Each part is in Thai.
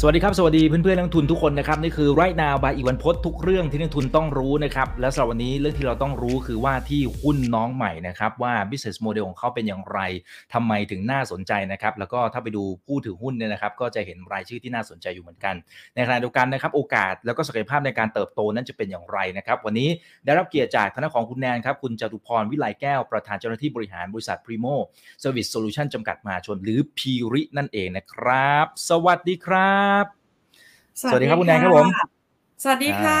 สวัสดีครับ สวัสดีเพื่อนๆนักทุนทุกคนนะครับนี่คือไรนาวบายอีวันพศทุกเรื่องที่นักทุนต้องรู้นะครับและสำหรับวันนี้เรื่องที่เราต้องรู้คือว่าที่หุ้นน้องใหม่นะครับว่า business model ของเขาเป็นอย่างไรทำไมถึงน่าสนใจนะครับแล้วก็ถ้าไปดูผู้ถือหุ้นเนี่ยนะครับก็จะเห็นรายชื่อที่น่าสนใจอยู่เหมือนกัน ในขณะเดียวกันนะครับโอกาสแล้วก็ศักยภาพในการเติบโตนั้นจะเป็นอย่างไรนะครับวันนี้ได้รับเกียรติจากทางด้านของคุณแนนครับคุณจตุพรวิไลแก้วประธานเจ้าหน้าที่บริหารบริษัท Primo Service Solution จำกัดมหาชนหรือพีรินั่นเองนะครับ สวัสดีครับสวัสดีครับคุณแนนครับผม สวัสดีค่ะ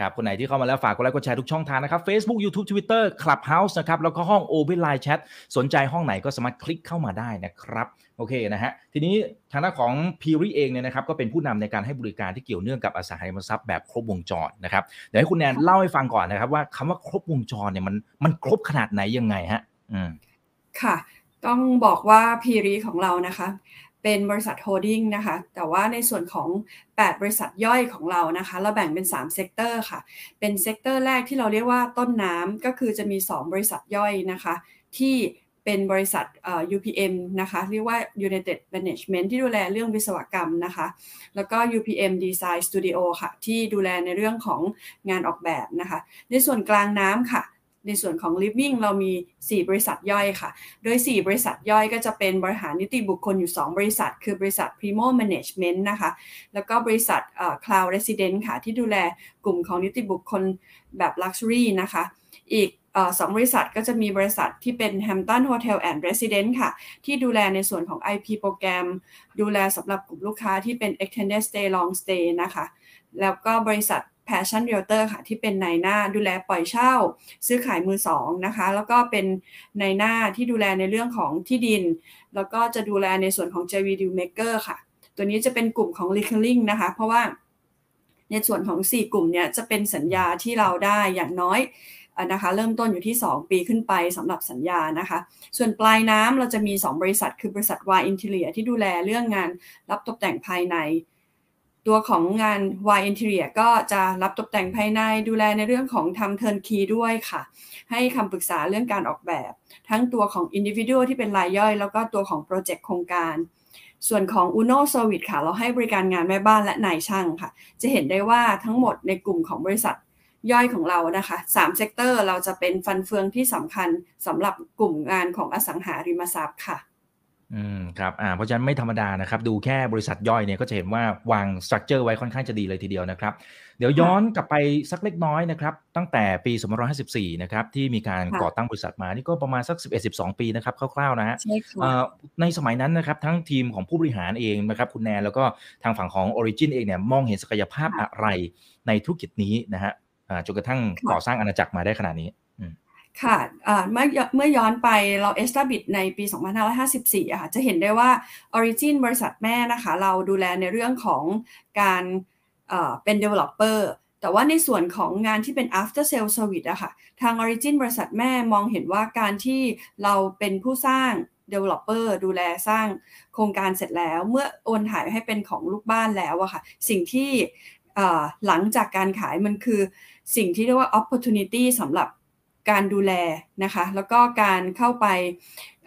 ครับคนไหนที่เข้ามาแล้วฝากกดไลค์กดแชร์ทุกช่องทางนะครับ Facebook YouTube Twitter Clubhouse นะครับ แล้วก็ห้อง Open Line Chat สนใจห้องไหนก็สามารถคลิกเข้ามาได้นะครับโอเคนะฮะทีนี้ทางด้านของ p ีริเองเนี่ยนะครับก็เป็นผู้นำในการให้บริการที่เกี่ยวเนื่องกับอสังหาริมทรัพย์แบบครบวงจรนะครับเดี๋ยวให้คุณแนนเล่าให้ฟังก่อนนะครับ ว่าคำว่าครบวงจรเนี่ยมันมันครบขนาดไหนยังไงฮะอืมค่ะ ต้องบอกว่า PRI ของเรานะคะ เป็นบริษัท holding นะคะ แต่ว่าในส่วนของ 8 บริษัทย่อยของเรานะคะ เราแบ่งเป็น3 sector ค่ะ เป็น sector แรกที่เราเรียกว่าต้นน้ำก็คือจะมี 2 บริษัทย่อยนะคะ ที่เป็นบริษัท UPM นะคะ เรียกว่า United Management ที่ดูแลเรื่องวิศวกรรมนะคะ แล้วก็ UPM Design Studio ค่ะ ที่ดูแลในเรื่องของงานออกแบบนะคะ ในส่วนกลางน้ำค่ะ ในส่วนของ Living เรามี 4 บริษัทย่อยค่ะ โดย 4 บริษัทย่อยก็จะเป็นบริหารนิติบุคคลอยู่ 2 บริษัท คือบริษัท Primo Management นะคะ แล้วก็บริษัท Cloud Resident ค่ะ ที่ดูแลกลุ่มของนิติบุคคลแบบ Luxury นะคะ อีกสองบริษัทก็จะมีบริษัทที่เป็น Hampton Hotel and Residence ค่ะ ที่ดูแลในส่วนของ IP โปรแกรม ดูแลสำหรับกลุ่มลูกค้าที่เป็น extended stay long stay นะคะ แล้วก็บริษัท Passion Realtor ค่ะ ที่เป็นนายหน้าดูแลปล่อยเช่า ซื้อขายมือสองนะคะ แล้วก็เป็นนายหน้าที่ดูแลในเรื่องของที่ดิน แล้วก็จะดูแลในส่วนของ JV Deal Maker ค่ะ ตัวนี้จะเป็นกลุ่มของ Recurring นะคะ เพราะว่าในส่วนของ 4 กลุ่มเนี่ยจะเป็นสัญญาที่เราได้อย่างน้อยนะคะเริ่มต้นอยู่ที่ 2 ปีขึ้นไปสำหรับสัญญานะคะ ส่วนปลายน้ำเราจะมี 2 บริษัท คือบริษัท Y Interior ที่ดูแลเรื่องงานรับตกแต่งภายใน ตัวของงาน Wyde Interior ก็จะรับตกแต่งภายในดูแลในเรื่องของทำ turnkey ด้วยค่ะ ให้คำปรึกษาเรื่องการออกแบบ ทั้งตัวของ individual ที่เป็นรายย่อย แล้วก็ตัวของ project โครงการ ส่วนของ Uno Service ค่ะ เราให้บริการงานแม่บ้านและนายช่างค่ะ จะเห็นได้ว่าทั้งหมดในกลุ่มของบริษัทย่อยของเรานะคะ3 sector เราจะเป็นฟันเฟืองที่สำคัญสำหรับกลุ่มงานของอสังหาริมทรัพย์ค่ะ อืมครับอ่าเพราะฉะนั้นไม่ธรรมดานะครับ ดูแค่บริษัทย่อยเนี่ยก็จะเห็นว่าวางสตรัคเจอร์ไว้ค่อนข้างจะดีเลยทีเดียวนะครับ เดี๋ยวย้อนกลับไปสักเล็กน้อยนะครับ ตั้งแต่ปี2554 นะครับที่มีการก่อตั้งบริษัทมานี่ก็ประมาณสัก 11-12 ปีนะครับคร่าวๆนะฮะใช่ค่ะในสมัยนั้นนะครับทั้งทีมของผู้บริหารเองนะครับคุณแนนแล้วก็ทางฝั่งของ Origin เองเนี่ยมองเห็นศักยภาพอะไรในธุรกิจนี้นะฮะจนกระทั่งก่อสร้างอาณาจักรมาได้ขนาดนี้ ค่ะเมื่อเมื่อย้อนไปเราเอสตาบิดในปี 2554อะค่ะจะเห็นได้ว่า Origin บริษัทแม่นะคะ เราดูแลในเรื่องของการเป็น developer แต่ว่าในส่วนของงานที่เป็น after sale service อะค่ะ ทาง Origin บริษัทแม่มองเห็นว่าการที่เราเป็นผู้สร้าง developer ดูแลสร้างโครงการเสร็จแล้ว เมื่อโอนถ่ายให้เป็นของลูกบ้านแล้วอะค่ะ สิ่งที่หลังจากการขายมันคือสิ่งที่เรียกว่า opportunity สำหรับ การดูแลนะคะแล้วก็การเข้าไป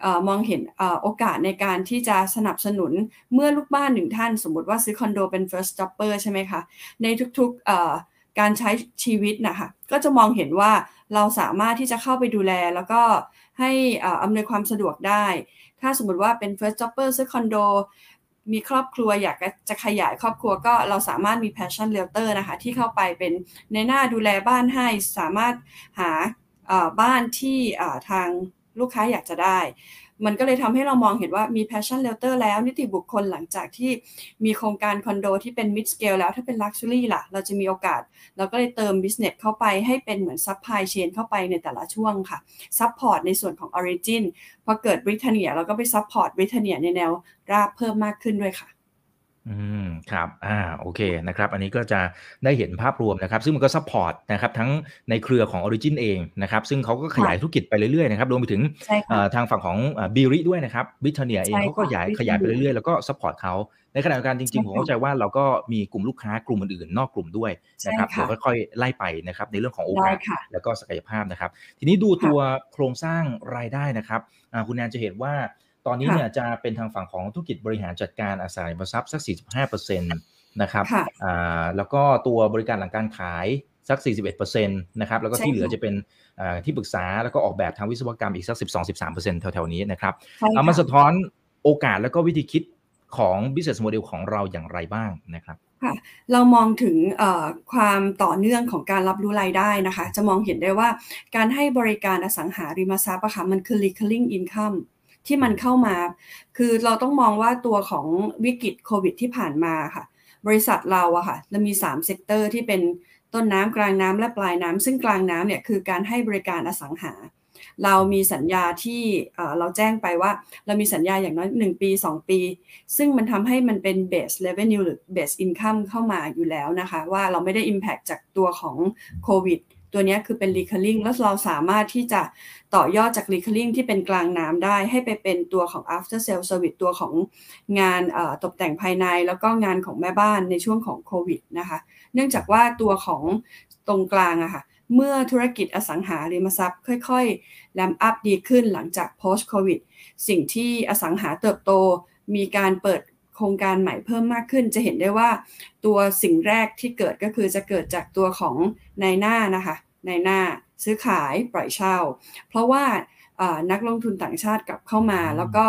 อมองเห็นอโอกาสในการที่จะสนับสนุนเมื่อลูกบ้านหนึ่งท่าน สมมติว่าซื้อคอนโดเป็น first stopper ใช่ไหมคะในทุกๆการใช้ชีวิตนะคะก็จะมองเห็นว่าเราสามารถที่จะเข้าไปดูแลแล้วก็ให้อำนวยความสะดวกได้ ถ้าสมมติว่าเป็น first stopper ซื้อคอนโดมีครอบครัวอยากจะขยายครอบครัวก็เราสามารถมี passion realtor นะคะที่เข้าไปเป็นในหน้าดูแลบ้านให้สามารถหา บ้านที่ทางลูกค้าอยากจะได้ มันก็เลยทำให้เรามองเห็นว่ามี passion realtor แล้วนิติบุคคลหลังจากที่มีโครงการคอนโดที่เป็น mid scale แล้วถ้าเป็น luxury ล่ะ เราจะมีโอกาส เราก็เลยเติม business เข้าไปให้เป็นเหมือน supply chain เข้าไปในแต่ละช่วงค่ะ support ในส่วนของ origin พอเกิด Britannia เราก็ไป support Britannia ในแนวราบเพิ่มมากขึ้นด้วยค่ะ ออืมครับ อ่า โอเค นะครับ อันนี้ก็จะได้เห็นภาพรวมนะครับ ซึ่งมันก็ support นะครับ ทั้งในเครือของ Origin เองนะครับ ซึ่งเขาก็ขยายธุรกิจไปเรื่อยๆ นะครับ รวมไปถึงทางฝั่งของ Britania้วยนะครับ Britania เองเขาก็ขยายขยายไปเรื่อยๆ แล้วก็ support เขา ในขณะเดียวกันจริงๆ ผมเข้าใจว่าเราก็มีกลุ่มลูกค้ากลุ่มอื่นๆ นอกกลุ่มด้วยนะครับเดี๋ยวค่อยๆ ไล่ไปนะครับ ในเรื่องของโอกาสแล้วก็ศักยภาพนะครับ ทีนี้ดูตัวโครงสร้างรายได้นะครับ คุณแนนจะเห็นว่า ตอนนี้เนี่ยจะเป็นทางฝั่งของธุรกิจบริหารจัดการอสังหาริมทรัพย์สัก 45%นะครับแล้วก็ตัวบริการหลังการขายสัก 41%นะครับ แล้วก็ที่เหลือจะเป็นที่ปรึกษาแล้วก็ออกแบบทางวิศวกรรมอีกสัก 12-13%แถวๆนี้นะครับเอามาสะท้อนโอกาสแล้วก็วิธีคิดของ business model ของเราอย่างไรบ้างนะครับค่ะเรามองถึงความต่อเนื่องของการรับรู้รายได้นะคะ จะมองเห็นได้ว่าการให้บริการอสังหาริมทรัพย์นะคะมันคือ recurring income ที่มันเข้ามา คือเราต้องมองว่าตัวของวิกฤตโควิดที่ผ่านมาค่ะ บริษัทเราอะค่ะเรามี3 sector ที่เป็นต้นน้ำกลางน้ำและปลายน้ำซึ่งกลางน้ำเนี่ยคือการให้บริการอสังหา เรามีสัญญาที่เราแจ้งไปว่าเรามีสัญญาอย่างน้อย 1 ปี 2 ปี ซึ่งมันทำให้มันเป็น base revenue หรือ base income เข้ามาอยู่แล้วนะคะ ว่าเราไม่ได้ impact จากตัวของโควิด ตัวนี้คือเป็น recurring แล้วเราสามารถที่จะต่อยอดจาก recurring ที่เป็นกลางน้ำได้ ให้ไปเป็นตัวของ after sale service ตัวของงานตกแต่งภายใน แล้วก็งานของแม่บ้านในช่วงของโควิดนะคะ เนื่องจากว่าตัวของตรงกลางอะค่ะเมื่อธุรกิจอสังหาริมทรัพย์ ค่อยๆแลมอัพดีขึ้นหลังจาก post covid สิ่งที่อสังหาเติบโตมีการเปิด โครงการใหม่เพิ่มมากขึ้น จะเห็นได้ว่าตัวสิ่งแรกที่เกิดก็คือจะเกิดจากตัวของนายหน้านะคะนายหน้าซื้อขายปล่อยเช่า เพราะว่านักลงทุนต่างชาติกลับเข้ามา แล้วก็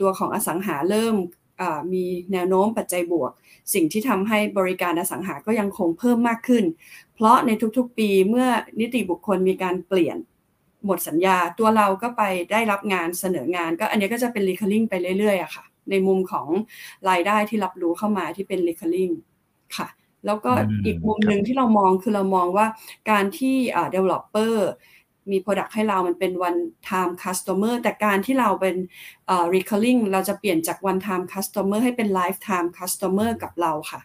ตัวของอสังหาเริ่มมีแนวโน้มปัจจัยบวก สิ่งที่ทำให้บริการอสังหาก็ยังคงเพิ่มมากขึ้น เพราะในทุกๆปีเมื่อนิติบุคคลมีการเปลี่ยนหมดสัญญาตัวเราก็ไปได้รับงานเสนองาน ก็อันนี้ก็จะเป็น recurring ไปเรื่อยๆอะค่ะ ในมุมของรายได้ที่รับรู้เข้ามาที่เป็น recurring ค่ะ แล้วก็อีกมุมหนึ่งที่เรามองคือเรามองว่าการที่ developer มี Product ให้เรามันเป็น one time customer แต่การที่เราเป็น uh, recurring เราจะเปลี่ยนจาก one time customer ให้เป็น lifetime customer กับเราค่ะ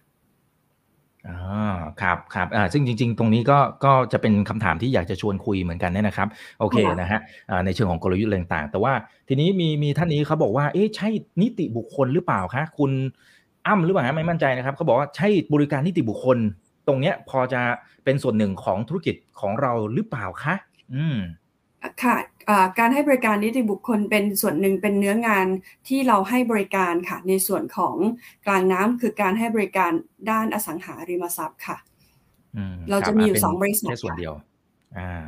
อ่าครับครับอ่าซึ่งจริง ๆ ตรงนี้ก็ก็จะเป็นคำถามที่อยากจะชวนคุยเหมือนกันเนี่ยนะครับ โอเคนะฮะอ่าในเชิงของกลยุทธ์ต่าง ๆ แต่ว่าทีนี้มีมีท่านนี้เขาบอกว่าเอ๊ะใช่นิติบุคคลหรือเปล่าคะคุณอ้ำหรือเปล่าไม่มั่นใจนะครับเขาบอกว่าใช่บริการนิติบุคคล ตรงเนี้ยพอจะเป็นส่วนหนึ่งของธุรกิจของเราหรือเปล่าคะอืมค่ะ การให้บริการนิติบุคคลเป็นส่วนหนึ่งเป็นเนื้องานที่เราให้บริการค่ะ ในส่วนของกลางน้ำคือการให้บริการด้านอสังหาริมทรัพย์ค่ะเราจะมีอยู่สองบริษัทแค่ส่วนเดียว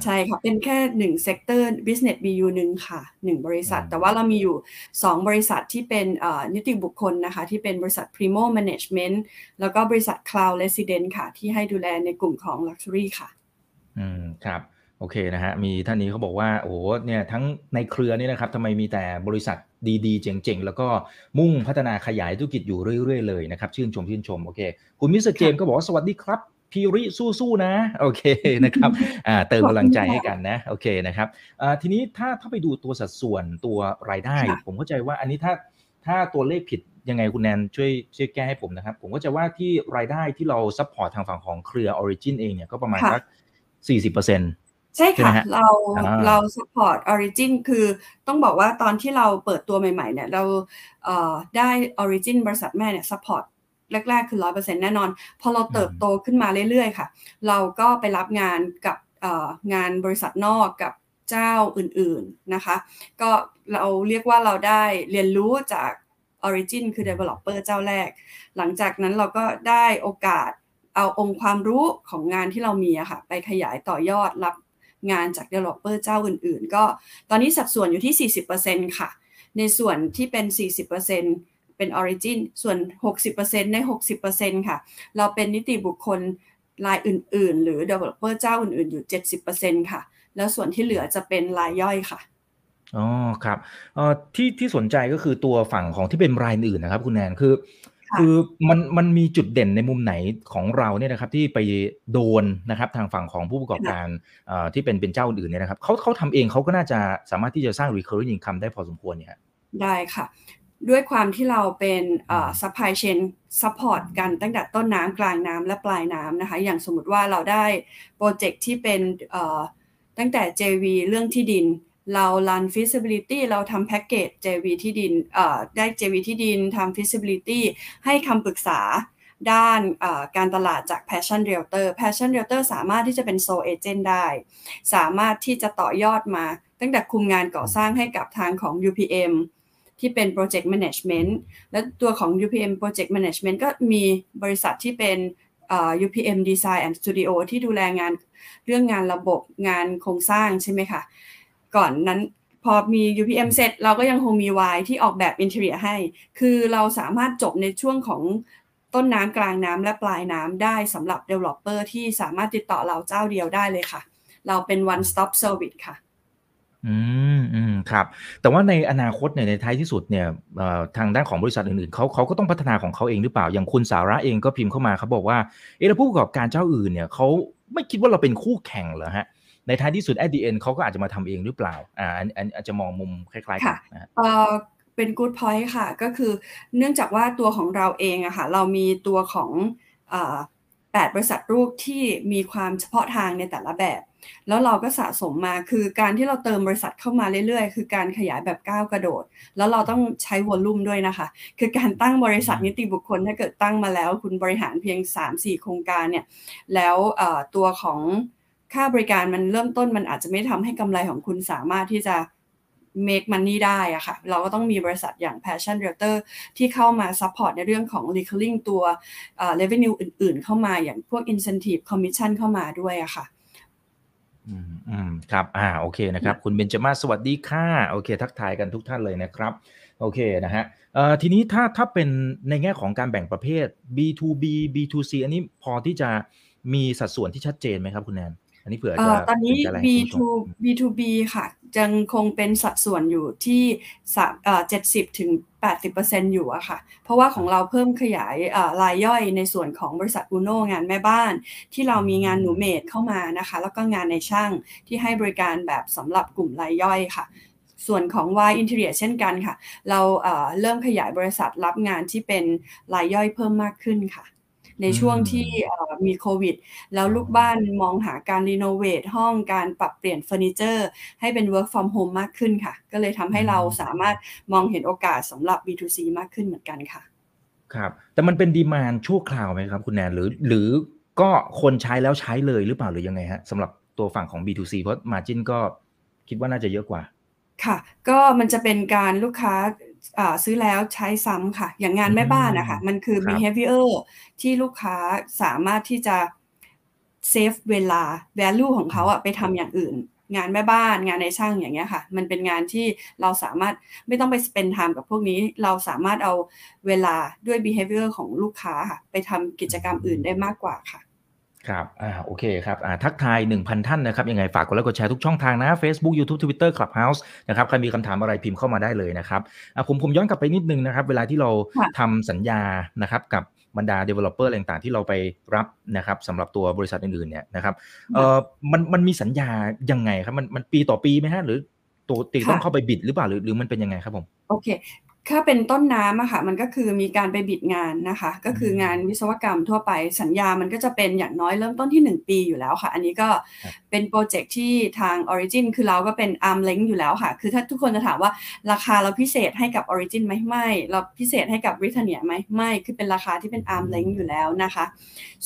ใช่ค่ะ เป็นแค่หนึ่งเซกเตอร์ business BU หนึ่งค่ะหนึ่งบริษัท แต่ว่าเรามีอยู่สองบริษัทที่เป็นนิติบุคคลนะคะ ที่เป็นบริษัท Primo Management แล้วก็บริษัท Cloud Resident ค่ะ ที่ให้ดูแลในกลุ่มของ Luxury ค่ะ อืมครับ โอเคนะฮะมีท่านนี้เขาบอกว่าโอ้โหเนี่ยทั้งในเครือนี่นะครับทำไมมีแต่บริษัทดีๆ เจ๋งๆ แล้วก็มุ่งพัฒนาขยายธุรกิจอยู่เรื่อยๆเลยนะครับชื่นชมชื่นชมโอเคคุณมิสเตอร์เจมก็บอกว่าสวัสดีครับ PRI สู้ๆนะโอเคนะครับอ่าเติมกำลังใจให้กันนะโอเคนะครับอ่าทีนี้ถ้าถ้าไปดูตัวสัดส่วนตัวรายได้ ผมเข้าใจว่าอันนี้ถ้าถ้าตัวเลขผิดยังไงคุณแนนช่วยช่วยแก้ให้ผมนะครับ ผมก็จะว่าที่รายได้ที่เรา support ทางฝั่งของเครือ Origin เองเนี่ยก็ประมาณสักสี่สิบเปอร์เซ็นต์ ใช่ค่ะ เราเรา support origin คือต้องบอกว่าตอนที่เราเปิดตัวใหม่ๆเนี่ยเราเได้ origin บริษัทแม่เนี่ย support แรกๆ คือร้อยเปอร์เซ็นต์แน่นอน พอเราเติบโตขึ้นมาเรื่อยๆ ค่ะ เราก็ไปรับงานกับงานบริษัทนอกกับเจ้าอื่นๆนะคะ ก็เราเรียกว่าเราได้เรียนรู้จาก Origin คือ Developer เจ้าแรก หลังจากนั้นเราก็ได้โอกาสเอาองค์ความรู้ของงานที่เรามีอะค่ะ ไปขยายต่อยอดรับ งานจาก developer เจ้าอื่น ๆ ก็ตอนนี้สัดส่วนอยู่ที่ 40%ค่ะ ในส่วนที่เป็น 40%เป็น origin ส่วน 60%ใน 60%ค่ะ เราเป็นนิติบุคคลรายอื่น ๆ หรือ developer เจ้าอื่น ๆ อยู่ 70%ค่ะ แล้วส่วนที่เหลือจะเป็นรายย่อยค่ะอ๋อครับที่ที่สนใจก็คือตัวฝั่งของที่เป็นรายอื่นนะครับ คุณแนนคือ คือมันมันมีจุดเด่นในมุมไหนของเราเนี่ยนะครับที่ไปโดนนะครับทางฝั่งของผู้ประกอบการที่เป็นเป็นเจ้าอื่นเนี่ยนะครับเขาเขาทำเองเขาก็น่าจะสามารถที่จะสร้าง recurring income ได้พอสมควรเนี่ยได้ค่ะ ด้วยความที่เราเป็นเอ่อ supply chain support กันตั้งแต่ต้นน้ำกลางน้ำและปลายน้ำนะคะ อย่างสมมติว่าเราได้โปรเจกต์ที่เป็นเอ่อตั้งแต่ JV เรื่องที่ดิน เรา run feasibility เราทำแพ็กเกจ JV ที่ดินได้ JV ที่ดินทำ feasibility ให้คำปรึกษาด้านการตลาดจาก Passion Realtor Passion Realtor สามารถที่จะเป็น Sole Agent ได้ สามารถที่จะต่อยอดมา ตั้งแต่คุมงานก่อสร้างให้กับทางของ UPM ที่เป็น Project Management และตัวของ UPM Project Management ก็มีบริษัทที่เป็น UPM Design and Studio ที่ดูแลงานเรื่องงานระบบงานโครงสร้างใช่ไหมคะ ก่อนนั้นพอมี UPM เสร็จเราก็ยังคงมี Y ที่ออกแบบ Interior ให้ คือเราสามารถจบในช่วงของต้นน้ำกลางน้ำและปลายน้ำได้สำหรับ Developer ที่สามารถติดต่อเราเจ้าเดียวได้เลยค่ะ เราเป็น one stop service ค่ะ อืมอืมครับ แต่ว่าในอนาคตเนี่ยในท้ายที่สุดเนี่ยทางด้านของบริษัทอื่นๆเขาเขาก็ต้องพัฒนาของเขาเองหรือเปล่า อย่างคุณสาระเองก็พิมพ์เข้ามาเขาบอกว่า เออแล้วผู้ประกอบการเจ้าอื่นเนี่ยเขาไม่คิดว่าเราเป็นคู่แข่งเหรอฮะ ในท้ายที่สุด at the end เขาก็อาจจะมาทำเองหรือเปล่าอ่าอันอันอาจจะมองมุมคล้ายๆกันนะเออเป็น good point ค่ะ ก็คือเนื่องจากว่าตัวของเราเองอะค่ะ เรามีตัวของแปดบริษัทลูกที่มีความเฉพาะทางในแต่ละแบบ แล้วเราก็สะสมมาคือการที่เราเติมบริษัทเข้ามาเรื่อยๆ คือการขยายแบบก้าวกระโดด แล้วเราต้องใช้วอลลุ่มด้วยนะคะ คือการตั้งบริษัทนิติบุคคลถ้าเกิดตั้งมาแล้ว คุณบริหารเพียง 3-4 โครงการเนี่ยแล้วตัวของ ค่าบริการมันเริ่มต้นมันอาจจะไม่ทำให้กำไรของคุณสามารถที่จะ make money ได้อะค่ะ เราก็ต้องมีบริษัทอย่าง Passion Realtor ที่เข้ามา support ในเรื่องของ recurring ตัว revenue อื่น ๆ เข้ามาอย่างพวก incentive commission เข้ามาด้วยอะค่ะอืมอืมครับ อ่า โอเคนะครับ คุณเบนจมาสวัสดีค่ะ โอเค ทักทายกันทุกท่านเลยนะครับ โอเคนะฮะ เอ่อ ทีนี้ถ้าถ้าเป็นในแง่ของการแบ่งประเภท B2B B2C อันนี้พอที่จะมีสัดส่วนที่ชัดเจนไหมครับคุณแนนอั นนี้เผื่อจะตอนนี้ B2 B2B ค่ะยังคงเป็นสัดส่วนอยู่ที่เจ็ดสิบถึงแปดสิบเปอร์เซ็นอยู่อะค่ะ เพราะว่าของเราเพิ่มขยายรายย่อยในส่วนของบริษัทอูโนงานแม่บ้าน ที่เรามีงานหนูเมดเข้ามานะคะ แล้วก็งานในช่างที่ให้บริการแบบสำหรับกลุ่มรายย่อยค่ะส่วนของ Y Interior เช่นกันค่ะ เราเริ่มขยายบริษัทรับงานที่เป็นรายย่อยเพิ่มมากขึ้นค่ะ ในช่วงที่มีโควิด แล้วลูกบ้านมองหาการรีโนเวทห้องการปรับเปลี่ยนเฟอร์นิเจอร์ ให้เป็น work from home มากขึ้นค่ะ ก็เลยทำให้เราสามารถมองเห็นโอกาสสำหรับ B2C มากขึ้นเหมือนกันค่ะ ครับ แต่มันเป็นดีมานชั่วคราวไหมครับ คุณแนนหรือหรือก็คนใช้แล้วใช้เลยหรือเปล่าหรือยังไงฮะสำหรับตัวฝั่งของ B2C เพราะ margin ก็คิดว่าน่าจะเยอะกว่าค่ะก็มันจะเป็นการลูกค้า ซื้อแล้วใช้ซ้ำค่ะ อย่างงานแม่บ้านนะคะมันคือ behavior ที่ลูกค้าสามารถที่จะเซฟเวลา value ของเขาอะไปทำอย่างอื่น งานแม่บ้านงานในช่างอย่างเงี้ยค่ะ มันเป็นงานที่เราสามารถไม่ต้องไป spend time กับพวกนี้ เราสามารถเอาเวลาด้วย behavior ของลูกค้าค่ะ ไปทำกิจกรรมอื่นได้มากกว่าค่ะ ครับ อ่า โอเคครับ อ่า ทักทาย 1,000 ท่านนะครับ ยังไงฝากกดไลค์ กดแชร์ทุกช่องทางนะ Facebook YouTube Twitter Clubhouse นะครับ ใครมีคำถามอะไรพิมพ์เข้ามาได้เลยนะครับ อ่าผมผมย้อนกลับไปนิดนึงนะครับ เวลาที่เราทำสัญญา นะครับ กับบรรดา developer ต่างๆ ที่เราไปรับนะครับสำหรับตัวบริษัทอื่นๆ เนี่ยนะครับ เอ่อ มัน มันมีสัญญายังไงครับ มัน มันปีต่อปีไหมฮะ หรือตัวตีต้องเข้าไปบิดหรือเปล่า หรือ หรือมันเป็นยังไงครับผม โอเค ถ้าเป็นต้นน้ำอะค่ะมันก็คือมีการไปบิดงานนะคะ ก็คืองานวิศวกรรมทั่วไปสัญญามันก็จะเป็นอย่างน้อยเริ่มต้นที่ 1 ปีอยู่แล้วค่ะ อันนี้ก็เป็นโปรเจกต์ที่ทาง Origin คือเราก็เป็นอาร์มเลงอยู่แล้วค่ะ คือถ้าทุกคนจะถามว่าราคาเราพิเศษให้กับ Origin ไหมไม่ เราพิเศษให้กับ r i t a n i a ไหมไม่คือเป็นราคาที่เป็นอาร์มเลงอยู่แล้วนะคะ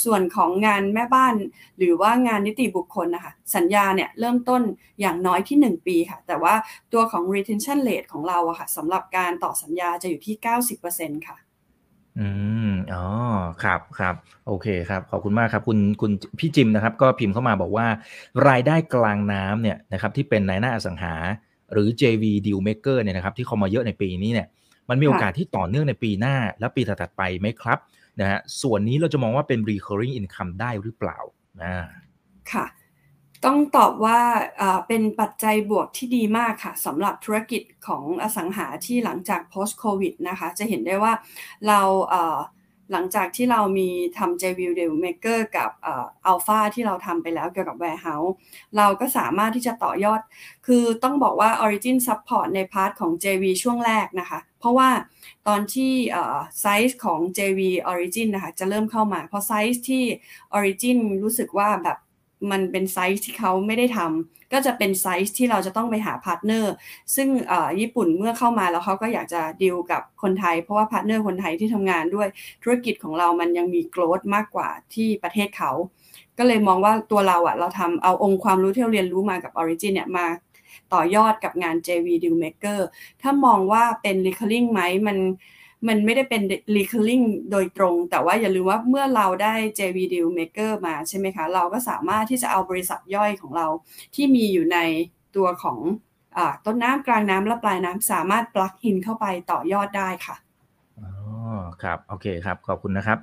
ส่วนของงานแม่บ้านหรือว่างานนิติบุคคลนะคะสัญญาเนี่ยเริ่มต้นอย่างน้อยที่ 1 ปีค่ะ แต่ว่าตัวของ retention rate ของเราอะค่ะสำหรับการต่อสัญญาจะอยู่ที่ 90%ค่ะ อืม อ๋อ ครับครับ โอเคครับ ขอบคุณมากครับ คุณคุณพี่จิมนะครับ ก็พิมพ์เข้ามาบอกว่า รายได้กลางน้ำเนี่ยนะครับ ที่เป็นนายหน้าอสังหา หรือ JV Deal Maker เนี่ยนะครับ ที่เข้ามาเยอะในปีนี้เนี่ย มันมีโอกาสที่ต่อเนื่องในปีหน้า และปีถัดไปไหมครับนะฮะส่วนนี้เราจะมองว่าเป็น recurring income ได้หรือเปล่านะค่ะ ต้องตอบว่าเป็นปัจจัยบวกที่ดีมากค่ะสำหรับธุรกิจของอสังหาที่หลังจาก post covid นะคะ จะเห็นได้ว่าเราหลังจากที่เรามีทำ JV deal Maker กับ Alpha ที่เราทำไปแล้วเกี่ยวกับ Warehouse เราก็สามารถที่จะต่อยอด คือต้องบอกว่า Origin Support ใน part ของ JV ช่วงแรกนะคะ เพราะว่าตอนที่ไซส์ของ JV Origin นะคะจะเริ่มเข้ามาพอไซส์ที่ Origin รู้สึกว่าแบบ มันเป็นไซส์ที่เขาไม่ได้ทำก็จะเป็นไซส์ที่เราจะต้องไปหา partner ซึ่งญี่ปุ่นเมื่อเข้ามาแล้วเขาก็อยากจะดีลกับคนไทย เพราะว่า partner คนไทยที่ทำงานด้วยธุรกิจของเรามันยังมี growth มากกว่าที่ประเทศเขา ก็เลยมองว่าตัวเราอะเราทำเอาองค์ความรู้ที่เราเรียนรู้มากับ Origin เนี่ยมาต่อยอดกับงาน JV Deal Maker ถ้ามองว่าเป็น recurring ไหมมัน มันไม่ได้เป็น recurring โดยตรง แต่ว่าอย่าลืมว่าเมื่อเราได้ JV Deal Maker มาใช่ไหมคะ เราก็สามารถที่จะเอาบริษัทย่อยของเรา ที่มีอยู่ในตัวของอต้นน้ำกลางน้ำและปลายน้ำสามารถ plug in เข้าไปต่อยอดได้ค่ะอ๋อครับโอเคครับขอบคุณนะครับ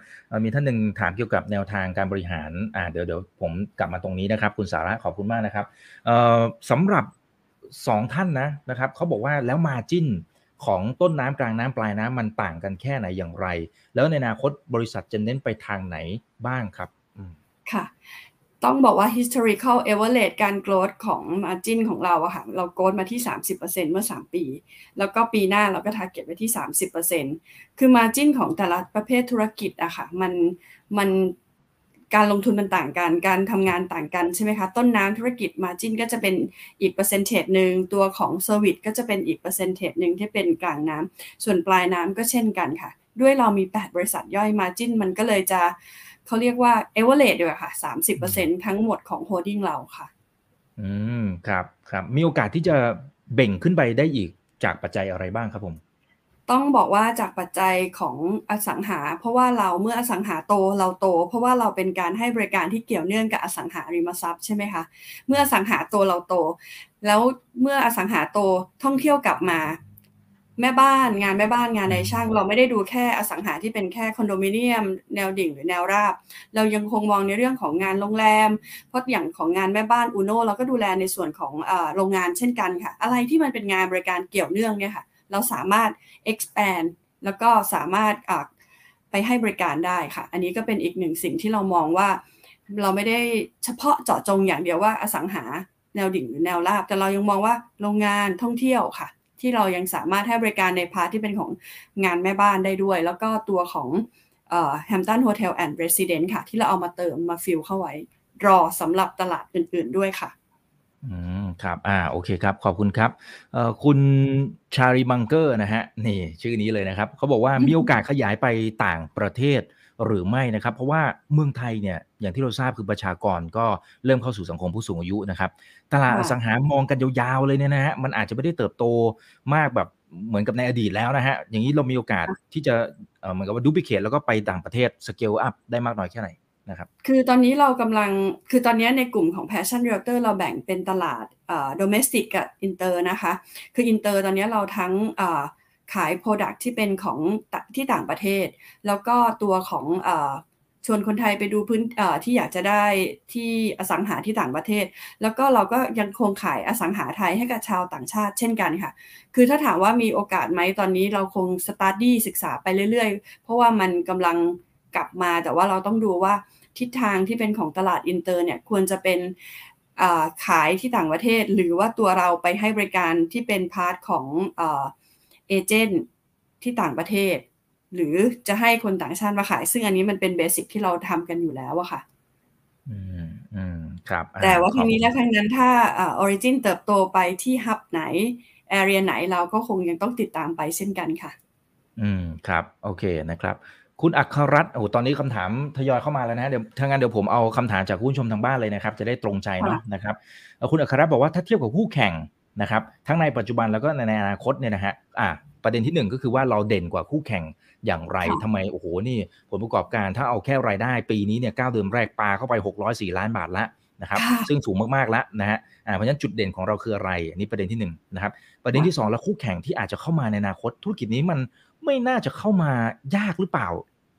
มีท่านหนึ่งถามเกี่ยวกับแนวทางการบริหารอ่าเดี๋ยวเดี๋ยวผมกลับมาตรงนี้นะครับ คุณสาระขอบคุณมากนะครับเออสำหรับสองท่านนะนะครับเขาบอกว่าแล้วมาจิ้น ของต้นน้ำกลางน้ำปลายน้ำมันต่างกันแค่ไหนอย่างไร แล้วในอนาคตบริษัทจะเน้นไปทางไหนบ้างครับค่ะ ต้องบอกว่า historical average การ growth ของ margin ของเราอะค่ะ เรา growth มาที่ 30%เมื่อ 3 ปี แล้วก็ปีหน้าเราก็ target ไว้ที่ 30%คือ margin ของแต่ละประเภทธุรกิจอะค่ะ มัน มัน การลงทุนมันต่างกัน การทำงานต่างกันใช่ไหมคะ ต้นน้ำธุรกิจ margin ก็จะเป็นอีก percentage หนึ่ง ตัวของ service ก็จะเป็นอีก percentage หนึ่งที่เป็นกลางน้ำ ส่วนปลายน้ำก็เช่นกันค่ะ ด้วยเรามี 8 บริษัทย่อย margin มันก็เลยจะเขาเรียกว่าเอเวอเรสต์ด้วยค่ะ30%ทั้งหมดของ holding เราค่ะ อืม ครับ ครับ มีโอกาสที่จะเบ่งขึ้นไปได้อีกจากปัจจัยอะไรบ้างครับผม ต้องบอกว่าจากปัจจัยของอสังหา เพราะว่าเราเมื่ออสังหาโตเราโต เพราะว่าเราเป็นการให้บริการที่เกี่ยวเนื่องกับอสังหาริมทรัพย์ใช่ไหมคะเมื่ออสังหาโตเราโต แล้วเมื่ออสังหาโตท่องเที่ยวกลับมา แม่บ้านงานแม่บ้านงานในช่าง เราไม่ได้ดูแค่อสังหาที่เป็นแค่คอนโดมิเนียม แนวดิ่งหรือแนวราบ เรายังคงมองในเรื่องของงานโรงแรม เพราะอย่างของงานแม่บ้านอูโนเราก็ดูแลในส่วนของโรงงานเช่นกันค่ะ อะไรที่มันเป็นงานบริการเกี่ยวเนื่องเนี่ยค่ะ เราสามารถ expand แล้วก็สามารถไปให้บริการได้ค่ะ อันนี้ก็เป็นอีกหนึ่งสิ่งที่เรามองว่า เราไม่ได้เฉพาะเจาะจงอย่างเดียวว่าอสังหาแนวดิ่งหรือแนวราบ แต่เรายังมองว่าโรงงานท่องเที่ยวค่ะ ที่เรายังสามารถให้บริการใน part ที่เป็นของงานแม่บ้านได้ด้วย แล้วก็ตัวของ Hampton Hotel and Residence ค่ะ ที่เราเอามาเติมมา fill เข้าไว้รอสำหรับตลาดอื่นๆด้วยค่ะ อืมครับ อ่า โอเคครับ ขอบคุณครับ เอ่อ คุณชารีบังเกอร์นะฮะ นี่ชื่อนี้เลยนะครับ เขาบอกว่ามีโอกาสขยายไปต่างประเทศหรือไม่นะครับ เพราะว่าเมืองไทยเนี่ย อย่างที่เราทราบคือประชากรก็เริ่มเข้าสู่สังคมผู้สูงอายุนะครับ ตลาดอสังหามองกันยาวๆเลยเนี่ยนะฮะ มันอาจจะไม่ได้เติบโตมากแบบเหมือนกับในอดีตแล้วนะฮะ อย่างนี้เรามีโอกาสที่จะเหมือนกับว่า duplicate แล้วก็ไปต่างประเทศ scale up ได้มากน้อยแค่ไหน นะครับ คือตอนนี้เรากำลัง คือตอนนี้ในกลุ่มของ Passion Realtor เราแบ่งเป็นตลาดอ่อ domestic กับ inter นะคะ คือ inter ตอนนี้เราทั้งอ่อขาย Product ที่เป็นของที่ต่างประเทศ แล้วก็ตัวของอ่อชวนคนไทยไปดูพื้นที่อยากจะได้ที่อสังหาที่ต่างประเทศ แล้วก็เราก็ยังคงขายอสังหาไทยให้กับชาวต่างชาติเช่นกันค่ะ คือถ้าถามว่ามีโอกาสไหมตอนนี้เราคง study ศึกษาไปเรื่อยๆ เพราะว่ามันกำลังกลับมาแต่ว่าเราต้องดูว่า ทิศทางที่เป็นของตลาดอินเตอร์เนี่ยควรจะเป็นขายที่ต่างประเทศ หรือว่าตัวเราไปให้บริการที่เป็น part ของagent ที่ต่างประเทศ หรือจะให้คนต่างชาติมาขาย ซึ่งอันนี้มันเป็น basic ที่เราทำกันอยู่แล้วอะค่ะอืมอืมครับ แต่ว่าทีนี้แล้วทั้งนั้นถ้า Origin เติบโตไปที่ hub ไหน area ไหนเราก็คงยังต้องติดตามไปเช่นกันค่ะ อืมครับ โอเคนะครับ คุณอัครรัตน์โอ้ตอนนี้คำถามทยอยเข้ามาแล้วนะเดี๋ยวทางงานเดี๋ยวผมเอาคำถามจากผู้ชมทางบ้านเลยนะครับ จะได้ตรงใจเนาะนะครับคุณอัครรัตน์บอกว่าถ้าเทียบกับคู่แข่งนะครับทั้งในปัจจุบันแล้วก็ในอนาคตเนี่ยนะฮะอะประเด็นที่หนึ่งก็คือว่าเราเด่นกว่าคู่แข่งอย่างไรทำไมโอ้โหนี่ ผลประกอบการถ้าเอาแค่รายได้ ปีนี้เนี่ยเก้าเดือนแรกปาเข้าไป 604 ล้านบาทละนะครับซึ่งสูงมากๆแล้วนะฮะเพราะฉะนั้นจุดเด่นของเราคืออะไรอันนี้ประเด็นที่1นนะครับประเด็นที่ 2 แล้วคู่แข่งที่อาจจะเข้ามาในอนาคต ธุรกิจนี้มันไม่น่าจะเข้ามายากหรือเปล่า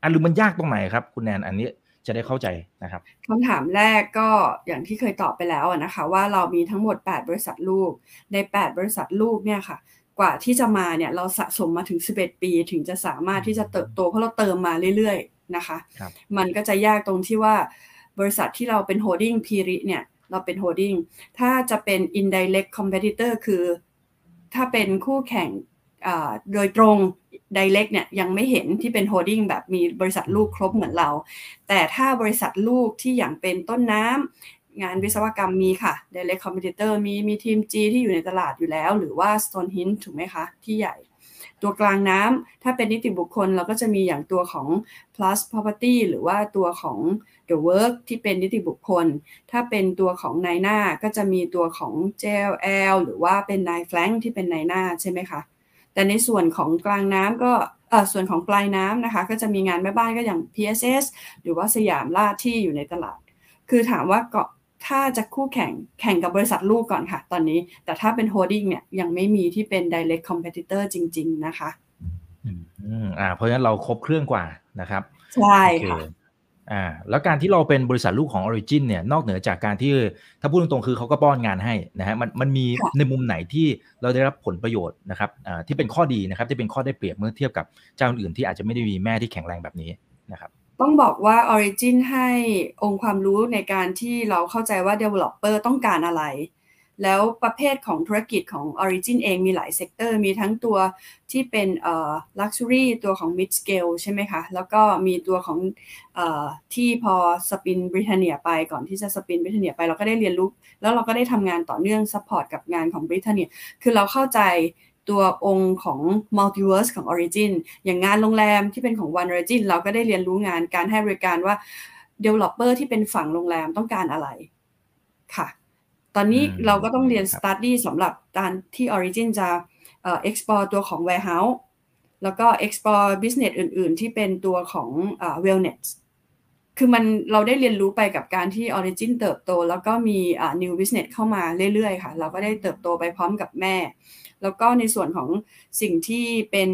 อันหรือมันยากตรงไหนครับ คุณแนนอันนี้จะได้เข้าใจนะครับคำถามแรกก็อย่างที่เคยตอบไปแล้วนะคะ ว่าเรามีทั้งหมด 8 บริษัทลูก ใน 8 บริษัทลูกเนี่ยค่ะ กว่าที่จะมาเนี่ยเราสะสมมาถึง 11 ปีถึงจะสามารถที่จะเติบโตเพราะเราเติมมาเรื่อยๆนะคะคมันก็จะยากตรงที่ว่าบริษัทที่เราเป็น holding PRI เนี่ยเราเป็น holding ถ้าจะเป็น indirect competitor คือ ถ้าเป็นคู่แข่ง โดยตรง direct เนี่ยยังไม่เห็นที่เป็นโฮดดิ้งแบบมีบริษัทลูกครบเหมือนเรา แต่ถ้าบริษัทลูกที่อย่างเป็นต้นน้ำงานวิศวกรรมมีค่ะ direct competitor มีมีทีม G ที่อยู่ในตลาดอยู่แล้ว หรือว่า Stonehenge ถูกไหมคะ ที่ใหญ่ตัวกลางน้ำถ้าเป็นนิติบุคคลเราก็จะมีอย่างตัวของ plus property หรือว่าตัวของ the work ที่เป็นนิติบุคคล ถ้าเป็นตัวของนายหน้าก็จะมีตัวของ JLL หรือว่าเป็นนายแฟลงที่เป็นนายหน้าใช่ไหมคะ แต่ในส่วนของกลางน้ำก็เออส่วนของปลายน้ำนะคะก็จะมีงานแม่บ้านก็อย่าง PSS หรือว่าสยามราชที่อยู่ในตลาด คือถามว่าก็ถ้าจะคู่แข่งแข่งกับบริษัทลูกก่อนค่ะ ตอนนี้ แต่ถ้าเป็นโฮดดิ้งเนี่ยยังไม่มีที่เป็น direct competitor จริง ๆ นะคะอืมอ่าเพราะฉะนั้นเราครบเครื่องกว่านะครับ ใช่ค่ะ อ่าแล้วการที่เราเป็นบริษัทลูกของ Origin เนี่ยนอกเหนือจากการที่ถ้าพูดตรงๆคือเขาก็ป้อนงานให้นะฮะมันมันมีในมุมไหนที่เราได้รับผลประโยชน์นะครับอ่าที่เป็นข้อดีนะครับที่เป็นข้อได้เปรียบเมื่อเทียบกับเจ้าอื่นที่อาจจะไม่ได้มีแม่ที่แข็งแรงแบบนี้นะครับต้องบอกว่า Origin ให้องค์ความรู้ในการที่เราเข้าใจว่า Developer ต้องการอะไร แล้วประเภทของธุรกิจของ Origin เองมีหลาย sector มีทั้งตัวที่เป็นเอ่อ Luxury ตัวของ Mid Scale ใช่ไหมคะ แล้วก็มีตัวของเอ่อที่พอspin Britania ไปก่อนที่จะ spin Britania ไปเราก็ได้เรียนรู้ แล้วเราก็ได้ทำงานต่อเนื่อง support กับงานของ Britania คือเราเข้าใจตัวองค์ของ multiverse ของ Origin อย่างงานโรงแรมที่เป็นของ One Origin เราก็ได้เรียนรู้งานการให้บริการว่า developer ที่เป็นฝั่งโรงแรมต้องการอะไรค่ะ ตอนนี้เราก็ต้องเรียน study สำหรับการที่ Origin จะเอ่อ export ตัวของ warehouse แล้วก็ export business อื่น ๆ ที่เป็นตัวของเอ่อ wellness คือมันเราได้เรียนรู้ไปกับการที่ Origin เติบโต แล้วก็มีอ่า new business เข้ามาเรื่อย ๆ ค่ะ เราก็ได้เติบโตไปพร้อมกับแม่ แล้วก็ในส่วนของสิ่งที่เป็น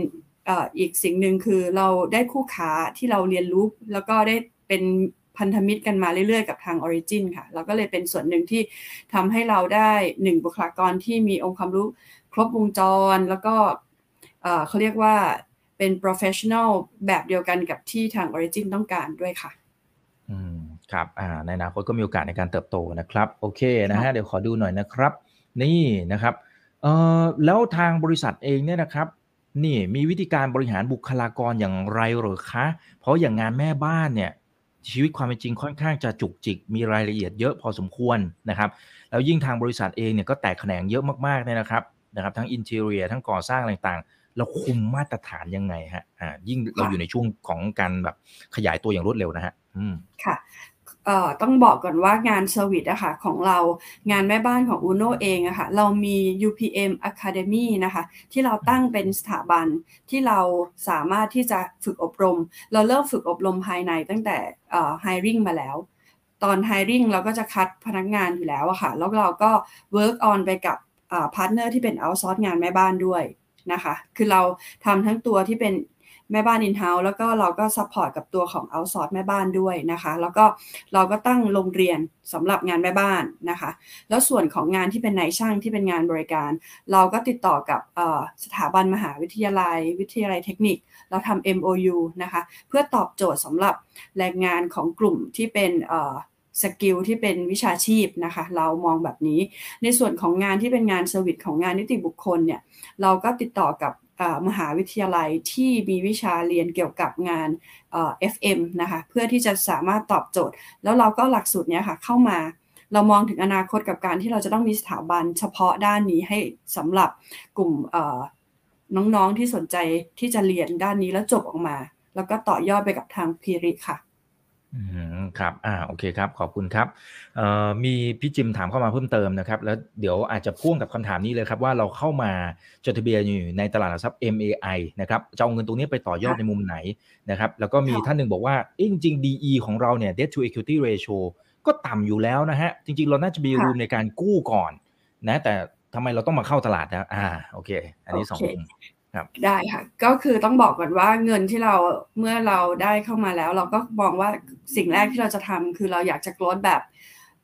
ออีกสิ่งหนึ่งคือเราได้คู่ค้าที่เราเรียนรู้แล้วก็ได้เป็น พันธมิตรกันมาเรื่อยๆ กับทาง Origin ค่ะ เราก็เลยเป็นส่วนหนึ่งที่ทำให้เราได้หนึ่งบุคลากรที่มีองค์ความรู้ครบวงจร แล้วก็เขาเรียกว่าเป็น professional แบบเดียวกันกับที่ทาง Origin ต้องการด้วยค่ะ อืม ครับอ่าในอนาคตก็มีโอกาสในการเติบโตนะครับ โอเคนะฮะเดี๋ยวขอดูหน่อยนะครับ นี่นะครับเอ่อแล้วทางบริษัทเองเนี่ยนะครับนี่มีวิธีการบริหารบุคลากรอย่างไรหรือคะ เพราะอย่างงานแม่บ้านเนี่ย ชีวิตความเป็นจริงค่อนข้างจะจุกจิก มีรายละเอียดเยอะพอสมควรนะครับ แล้วยิ่งทางบริษัทเองเนี่ยก็แตกแขนงเยอะมากๆเนี่ยนะครับนะครับ ทั้ง interior ทั้งก่อสร้างต่างๆ เราคุมมาตรฐานยังไงฮะอ่ายิ่งเราอยู่ในช่วงของการแบบขยายตัวอย่างรวดเร็วนะฮะอืมค่ะ ต้องบอกก่อนว่างาน service อะค่ะของเรางานแม่บ้านของ UNO เองอะค่ะเรามี UPM Academy นะคะที่เราตั้งเป็นสถาบันที่เราสามารถที่จะฝึกอบรม เราเริ่มฝึกอบรมภายในตั้งแต่ hiring มาแล้ว ตอน hiring เราก็จะคัดพนักงานอยู่แล้วอะค่ะแล้วเราก็ work on ไปกับ partner ที่เป็น outsource งานแม่บ้านด้วยนะคะคือเราทำทั้งตัวที่เป็น แม่บ้าน in-house แล้วก็เราก็ support กับตัวของ outsource แม่บ้านด้วยนะคะ แล้วก็เราก็ตั้งโรงเรียนสำหรับงานแม่บ้านนะคะ แล้วส่วนของงานที่เป็นนายช่างที่เป็นงานบริการ เราก็ติดต่อกับสถาบันมหาวิทยาลัย วิทยาลัยเทคนิค เราทำ MOU นะคะ เพื่อตอบโจทย์สำหรับแรงงานของกลุ่มที่เป็นskill ที่เป็นวิชาชีพนะคะ เรามองแบบนี้ ในส่วนของงานที่เป็นงาน service ของงานนิติบุคคลเนี่ย เราก็ติดต่อกับ มหาวิทยาลัยที่มีวิชาเรียนเกี่ยวกับงาน FM นะคะเพื่อที่จะสามารถตอบโจทย์ แล้วเราก็หลักสูตรนี้ค่ะเข้ามา เรามองถึงอนาคตกับการที่เราจะต้องมีสถาบันเฉพาะด้านนี้ให้สำหรับกลุ่มน้องๆที่สนใจที่จะเรียนด้านนี้แล้วจบออกมา แล้วก็ต่อยอดไปกับทางพีริค่ะ ครับ อ่า โอเคครับ ขอบคุณครับเอ่อมีพี่จิมถามเข้ามาเพิ่มเติมนะครับ แล้วเดี๋ยวอาจจะพ่วงกับคำถามนี้เลยครับว่าเราเข้ามาจดทะเบียนอยู่ในตลาดหลักทรัพย์ MAI นะครับ จะเอาเงินตรงนี้ไปต่อยอดในมุมไหนนะครับ แล้วก็มีท่านหนึ่งบอกว่า เอ๊ะจริง ๆ DE ของเราเนี่ย debt to equity ratio ก็ต่ำอยู่แล้วนะฮะ จริง ๆ เราน่าจะมีรูมในการกู้ก่อนนะ แต่ทำไมเราต้องมาเข้าตลาดนะ อ่า โอเค อันนี้สองมุม ได้ค่ะ ก็คือต้องบอกก่อนว่าเงินที่เราเมื่อเราได้เข้ามาแล้ว เราก็มองว่าสิ่งแรกที่เราจะทำคือเราอยากจะ grow แบบ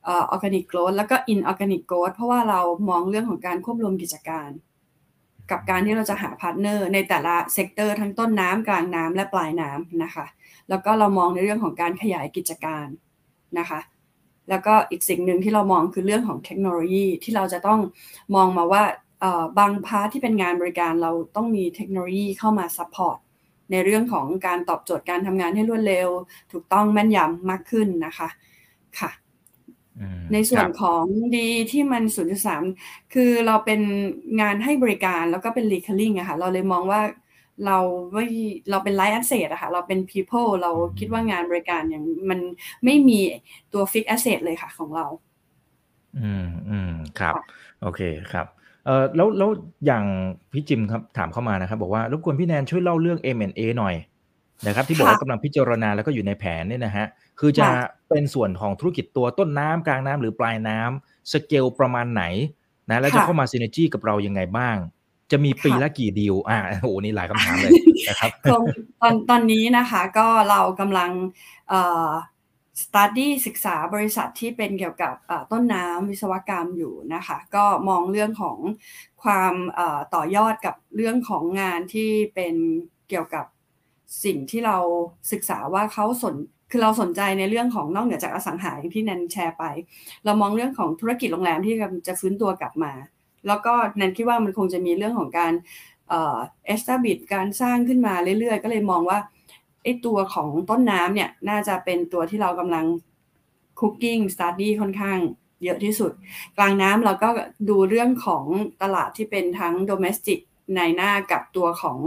organic growth แล้วก็ inorganic growth เพราะว่าเรามองเรื่องของการควบรวมกิจการ กับการที่เราจะหา partner ในแต่ละ sector ทั้งต้นน้ำกลางน้ำและปลายน้ำนะคะ แล้วก็เรามองในเรื่องของการขยายกิจการนะคะแล้วก็อีกสิ่งหนึ่งที่เรามองคือเรื่องของเทคโนโลยีที่เราจะต้องมองมาว่า บาง part ที่เป็นงานบริการเราต้องมีเทคโนโลยีเข้ามา support ในเรื่องของการตอบโจทย์การทำงานให้รวดเร็ว ถูกต้องแม่นยำมากขึ้นนะคะค่ะในส่วนของ D/E ที่มัน 0.3 คือเราเป็นงานให้บริการแล้วก็เป็น recurring อะค่ะ เราเลยมองว่าเราไม่เราเป็น light asset อะค่ะ เราเป็น people เราคิดว่างานบริการอย่างมันไม่มีตัว fixed asset เลยค่ะของเรา อืมอืมครับ โอเคครับ เอ่อแล้วแล้วอย่างพี่จิมครับถามเข้ามานะครับ บอกว่ารบกวนพี่แนนช่วยเล่าเรื่อง M&A หน่อยนะครับที่บอกว่ากำลังพิจารณาแล้วก็อยู่ในแผนเนี่ยนะฮะคือจะเป็นส่วนของธุรกิจตัวต้นน้ำกลางน้ำหรือปลายน้ำสเกลประมาณไหนนะแล้วจะเข้ามา synergy กับเรายังไงบ้าง จะมีปีละกี่ดีลอ่าโอ้โหนี่หลายคำถามเลยนะครับตอนตอนนี้นะคะก็เรากำลังเอ่อ สตาร์ดี้ศึกษาบริษัทที่เป็นเกี่ยวกับต้นน้ำวิศวกรรมอยู่นะคะ ก็มองเรื่องของความต่อยอดกับเรื่องของงานที่เป็นเกี่ยวกับสิ่งที่เราศึกษาว่าเขาสนคือเราสนใจในเรื่องของนอกเหนือจากอสังหาที่นันแชร์ไป เรามองเรื่องของธุรกิจโรงแรมที่จะฟื้นตัวกลับมา แล้วก็นันคิดว่ามันคงจะมีเรื่องของการเอ่อ establish การสร้างขึ้นมาเรื่อยๆ ก็เลยมองว่า ไอตัวของต้นน้ำเนี่ยน่าจะเป็นตัวที่เรากำลัง cooking study ค่อนข้างเยอะที่สุด กลางน้ำเราก็ดูเรื่องของตลาดที่เป็นทั้ง domestic นายหน้ากับตัวของ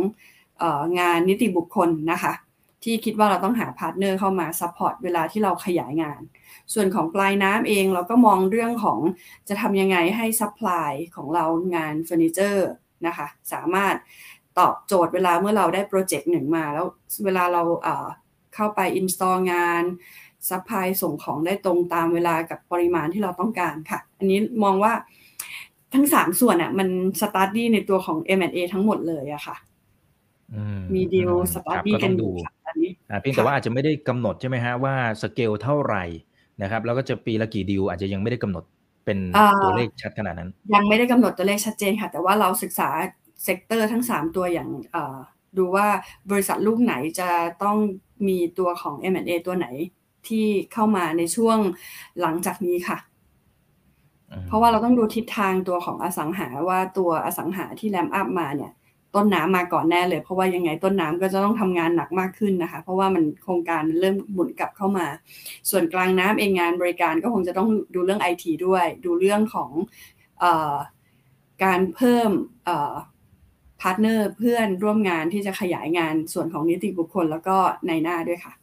อองานนิติบุคคลนะคะ ที่คิดว่าเราต้องหา partner เข้ามา support เวลาที่เราขยายงาน ส่วนของปลายน้ำเองเราก็มองเรื่องของจะทำยังไงให้ supply ของเรางานเฟอร์นิเจอร์นะคะ สามารถ ตอบโจทย์เวลาเมื่อเราได้ project หนึ่งมา แล้วเวลาเราเข้าไป install งาน supply ส่งของได้ตรงตามเวลากับปริมาณที่เราต้องการค่ะ อันนี้มองว่าทั้งสามส่วนอะ มัน study ในตัวของ M&A ทั้งหมดเลยอะค่ะมีดีล study กันดูอันนี้เพียงแต่ว่าอาจจะไม่ได้กำหนดใช่ไหมฮะว่าสเกลเท่าไหร่นะครับ แล้วก็จะปีละกี่ดีลอาจจะยังไม่ได้กำหนดเป็นตัวเลขชัดขนาดนั้น ยังไม่ได้กำหนดตัวเลขชัดเจนค่ะ แต่ว่าเราศึกษา sector ทั้ง 3 ตัวอย่างดูว่าบริษัทลูกไหนจะต้องมีตัวของ M&A ตัวไหนที่เข้ามาในช่วงหลังจากนี้ค่ะ เพราะว่าเราต้องดูทิศทางตัวของอสังหาว่าตัวอสังหาที่ ramp up มาเนี่ย ต้นน้ำมาก่อนแน่เลย เพราะว่ายังไงต้นน้ำก็จะต้องทำงานหนักมากขึ้นนะคะ เพราะว่ามันโครงการเริ่มหมุนกลับเข้ามา ส่วนกลางน้ำเองงานบริการก็คงจะต้องดูเรื่องไอทีด้วย ดูเรื่องของอการเพิ่ม partner เพื่อนร่วมงานที่จะขยายงานส่วนของนิติบุคคลแล้วก็นายหน้าด้วยค่ะ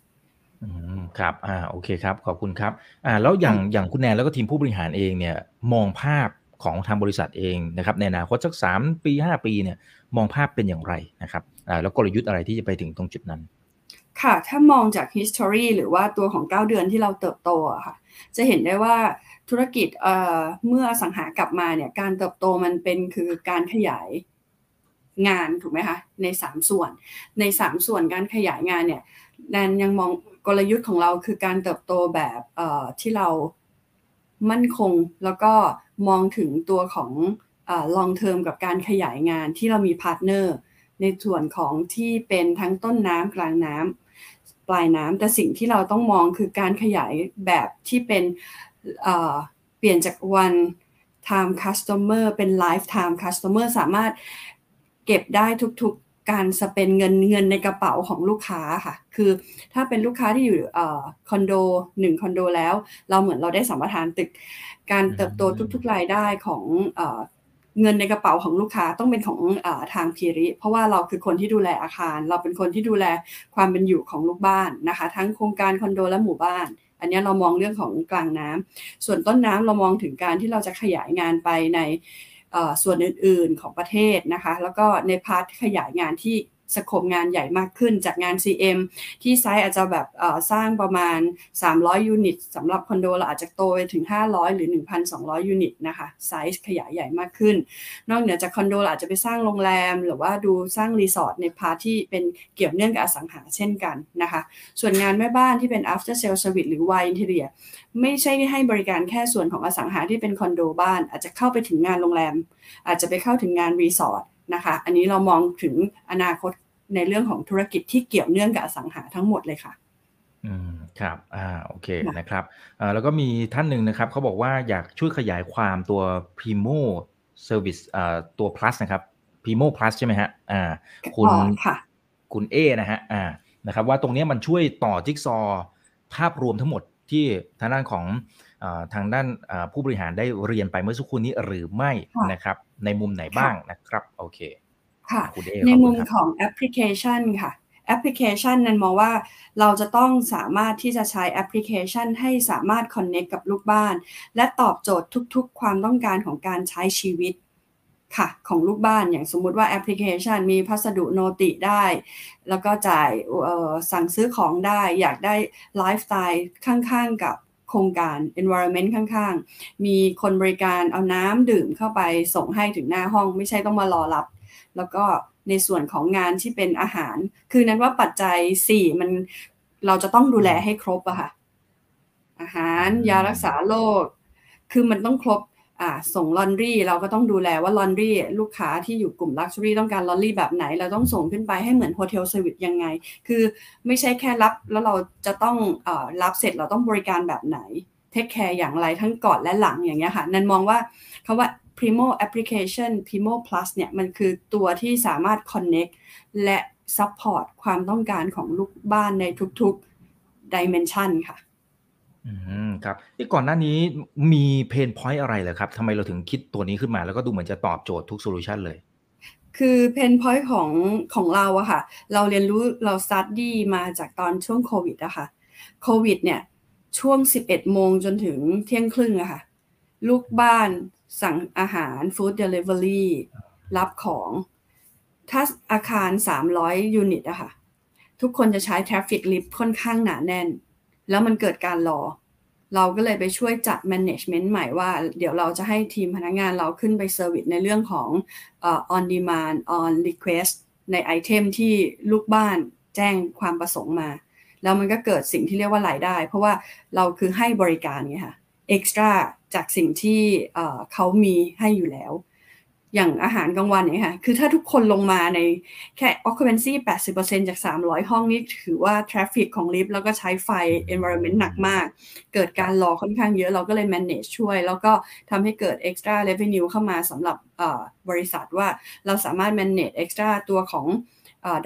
อืมครับอ่าโอเคครับ ขอบคุณครับอ่าแล้วอย่างอย่างคุณแนนแล้วก็ทีมผู้บริหารเองเนี่ยมองภาพของทางบริษัทเองนะครับในอนาคตสักสามปีห้าปีเนี่ยมองภาพเป็นอย่างไรนะครับอ่าแล้วกลยุทธ์อะไรที่จะไปถึงตรงจุดนั้น ค่ะ ถ้ามองจาก history หรือว่าตัวของ 9 เดือนที่เราเติบโตอะค่ะ จะเห็นได้ว่าธุรกิจเอ่อเมื่ออสังหากลับมาเนี่ยการเติบโตมันเป็นคือการขยาย งานถูกไหมคะใน 3 ส่วน ใน 3 ส่วนการขยายงานเนี่ยแนนยังมองกลยุทธ์ของเราคือการเติบโตแบบที่เรามั่นคงแล้วก็มองถึงตัวของ long term กับการขยายงานที่เรามี partnerในส่วนของที่เป็นทั้งต้นน้ำกลางน้ำปลายน้ำแต่สิ่งที่เราต้องมองคือการขยายแบบที่เป็นเปลี่ยนจาก one time customer เป็น lifetime customer สามารถ เก็บได้ทุกๆการสเปนเงินเงินในกระเป๋าของลูกค้าค่ะ คือถ้าเป็นลูกค้าที่อยู่คอนโดหนึ่งคอนโดแล้ว เราเหมือนเราได้สัมปทานตึก การเติบโตทุกๆรายได้ของเงินในกระเป๋าของลูกค้าต้องเป็นของอทาง PRI เพราะว่าเราคือคนที่ดูแลอาคาร เราเป็นคนที่ดูแลความเป็นอยู่ของลูกบ้านนะคะ ทั้งโครงการคอนโดและหมู่บ้าน อันนี้เรามองเรื่องของกลางน้ำส่วนต้นน้ำเรามองถึงการที่เราจะขยายงานไปใน ส่วนอื่นๆของประเทศนะคะ แล้วก็ใน part ขยายงานที่ scope งานใหญ่มากขึ้นจากงาน CM ที่ไซส์อาจจะแบบสร้างประมาณ 300 unit สำหรับคอนโดเราอาจจะโตไปถึง 500 หรือ 1,200 unit นะคะไซส์ขยายใหญ่มากขึ้น นอกเหนือจากคอนโดเราอาจจะไปสร้างโรงแรม หรือว่าดูสร้างรีสอร์ทใน part ที่เป็นเกี่ยวเนื่องกับอสังหาเช่นกันนะคะ ส่วนงานแม่บ้านที่เป็น after sale service หรือ Wyde Interior ไม่ใช่ให้บริการแค่ส่วนของอสังหาที่เป็นคอนโดบ้าน อาจจะเข้าไปถึงงานโรงแรม อาจจะไปเข้าถึงงานรีสอร์ท นะคะ อันนี้เรามองถึงอนาคตในเรื่องของธุรกิจที่เกี่ยวเนื่องกับอสังหาทั้งหมดเลยค่ะอืมครับอ่าโอเคนะครับอ่าแล้วก็มีท่านหนึ่งนะครับเขาบอกว่าอยากช่วยขยายความตัว Primo Service ตัว plus นะครับ Primo plus ใช่ไหมฮะอ่าคุณคุณเอนะฮะอ่านะครับว่าตรงนี้มันช่วยต่อจิ๊กซอ ภาพรวมทั้งหมดที่ทางด้านของ ทางด้านผู้บริหารได้เรียนไปเมื่อสักครู่นี้หรือไม่นะครับ ในมุมไหนบ้างนะครับ โอเคค่ะในมุมของแอปพลิเคชันค่ะแอปพลิเคชันนั้นมองว่าเราจะต้องสามารถที่จะใช้แอปพลิเคชันให้สามารถคอนเน c t กับลูกบ้าน และตอบโจทย์ทุกๆ ความต้องการของการใช้ชีวิตค่ะของลูกบ้านอย่างสมมุติว่าแอปพลิเคชันมีพัสดุ noti ได้ แล้วก็จ่ายสั่งซื้อของได้ อยากได้ไลฟ์สไตล์ข้างๆกับโครงการ environment ข้างๆ มีคนบริการเอาน้ำดื่มเข้าไปส่งให้ถึงหน้าห้อง ไม่ใช่ต้องมารอรับ แล้วก็ในส่วนของงานที่เป็นอาหาร คือนันว่าปัจจัยสี่มันเราจะต้องดูแลให้ครบอะค่ะ อาหารยารักษาโรคคือมันต้องครบอ่า ส่ง laundry เราก็ต้องดูแลว่า laundry ลูกค้าที่อยู่กลุ่ม luxury ต้องการ laundry แบบไหน เราต้องส่งขึ้นไปให้เหมือน hotel service ยังไง คือไม่ใช่แค่รับแล้วเราจะต้องอรับเสร็จเราต้องบริการแบบไหนtake care อย่างไรทั้งก่อนและหลังอย่างเงี้ยค่ะนันมองว่าเขาว่า Primo Application Primo Plus เนี่ยมันคือตัวที่สามารถ connect และ support ความต้องการของลูกบ้านในทุกๆ dimension ค่ะ อืมครับที่ก่อนหน้านี้มี pain point อะไรเหรอครับทำไมเราถึงคิดตัวนี้ขึ้นมา แล้วก็ดูเหมือนจะตอบโจทย์ทุก solution เลย คือ pain point ของของเราอะค่ะ เราเรียนรู้เรา study มาจากตอนช่วงโควิดอะค่ะโควิดเนี่ยช่วง 11 โมงจนถึงเที่ยงครึ่งอะค่ะ ลูกบ้านสั่งอาหาร food delivery รับของ ถ้าอาคาร 300 unit อะค่ะ ทุกคนจะใช้ traffic ลิฟต์ค่อนข้างหนาแน่น แล้วมันเกิดการรอ เราก็เลยไปช่วยจัด management ใหม่ว่า เดี๋ยวเราจะให้ทีมพนักงานเราขึ้นไป service ในเรื่องของ uh, on demand on request ในไอเทมที่ลูกบ้านแจ้งความประสงค์มา แล้วมันก็เกิดสิ่งที่เรียกว่ารายได้ เพราะว่าเราคือให้บริการไงค่ะเอ็กซ์ตร้าจากสิ่งที่เขามีให้อยู่แล้ว อย่างอาหารกลางวันเนี่ยค่ะ คือถ้าทุกคนลงมาในแค่ occupancy 80%จาก 300 ห้องนี้ถือว่า traffic ของลิฟต์แล้วก็ใช้ไฟ environment หนักมาก เกิดการรอค่อนข้างเยอะเราก็เลย manage ช่วย แล้วก็ทำให้เกิด extra revenue เข้ามาสำหรับบริษัทว่าเราสามารถ manage extra ตัวของ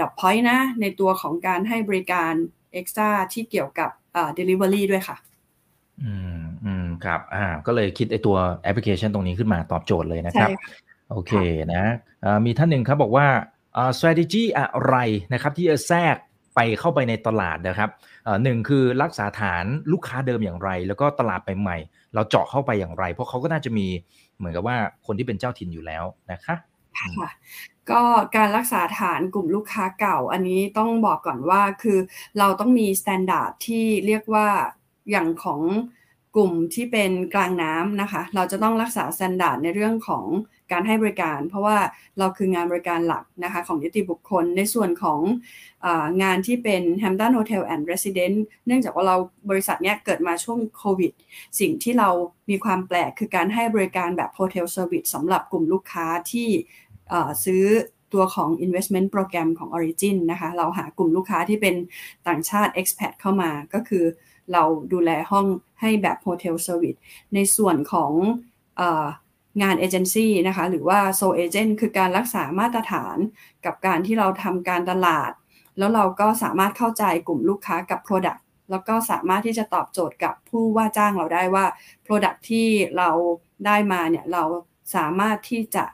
ดับพอยต์นะ ในตัวของการให้บริการ extra ที่เกี่ยวกับ delivery ด้วยค่ะอืมอืมครับอ่าก็เลยคิดไอตัวแอปพลิเคชันตรงนี้ขึ้นมาตอบโจทย์เลยนะครับ โอเคนะมีท่านหนึ่งครับบอกว่า strategy อะไรนะครับที่จะแทรกไปเข้าไปในตลาดนะครับหนึ่งคือรักษาฐานลูกค้าเดิมอย่างไร แล้วก็ตลาดไปใหม่เราเจาะเข้าไปอย่างไร เพราะเขาก็น่าจะมีเหมือนกับว่าคนที่เป็นเจ้าถิ่นอยู่แล้วนะคะค่ะก็การรักษาฐานกลุ่มลูกค้าเก่า อันนี้ต้องบอกก่อนว่าคือเราต้องมีมาตรฐานที่เรียกว่าอย่างของกลุ่มที่เป็นกลางน้ำนะคะ เราจะต้องรักษา standard ในเรื่องของ การให้บริการ เพราะว่าเราคืองานบริการหลักนะคะของนิติบุคคล ในส่วนของงานที่เป็น Hampton Hotel and Residence เนื่องจากว่าเราบริษัทเนี้ยเกิดมาช่วงโควิด สิ่งที่เรามีความแปลกคือการให้บริการแบบ Hotel Service สำหรับกลุ่มลูกค้าที่ซื้อตัวของ investment program ของ Origin นะคะ เราหากลุ่มลูกค้าที่เป็นต่างชาติ expat เข้ามา ก็คือเราดูแลห้องให้แบบ hotel service ในส่วนของ งานเอเจนซี่นะคะหรือว่า sole agent คือการรักษามาตรฐานกับการที่เราทำการตลาด แล้วเราก็สามารถเข้าใจกลุ่มลูกค้ากับ Product แล้วก็สามารถที่จะตอบโจทย์กับผู้ว่าจ้างเราได้ว่า Product ที่เราได้มาเนี่ยเราสามารถที่จะ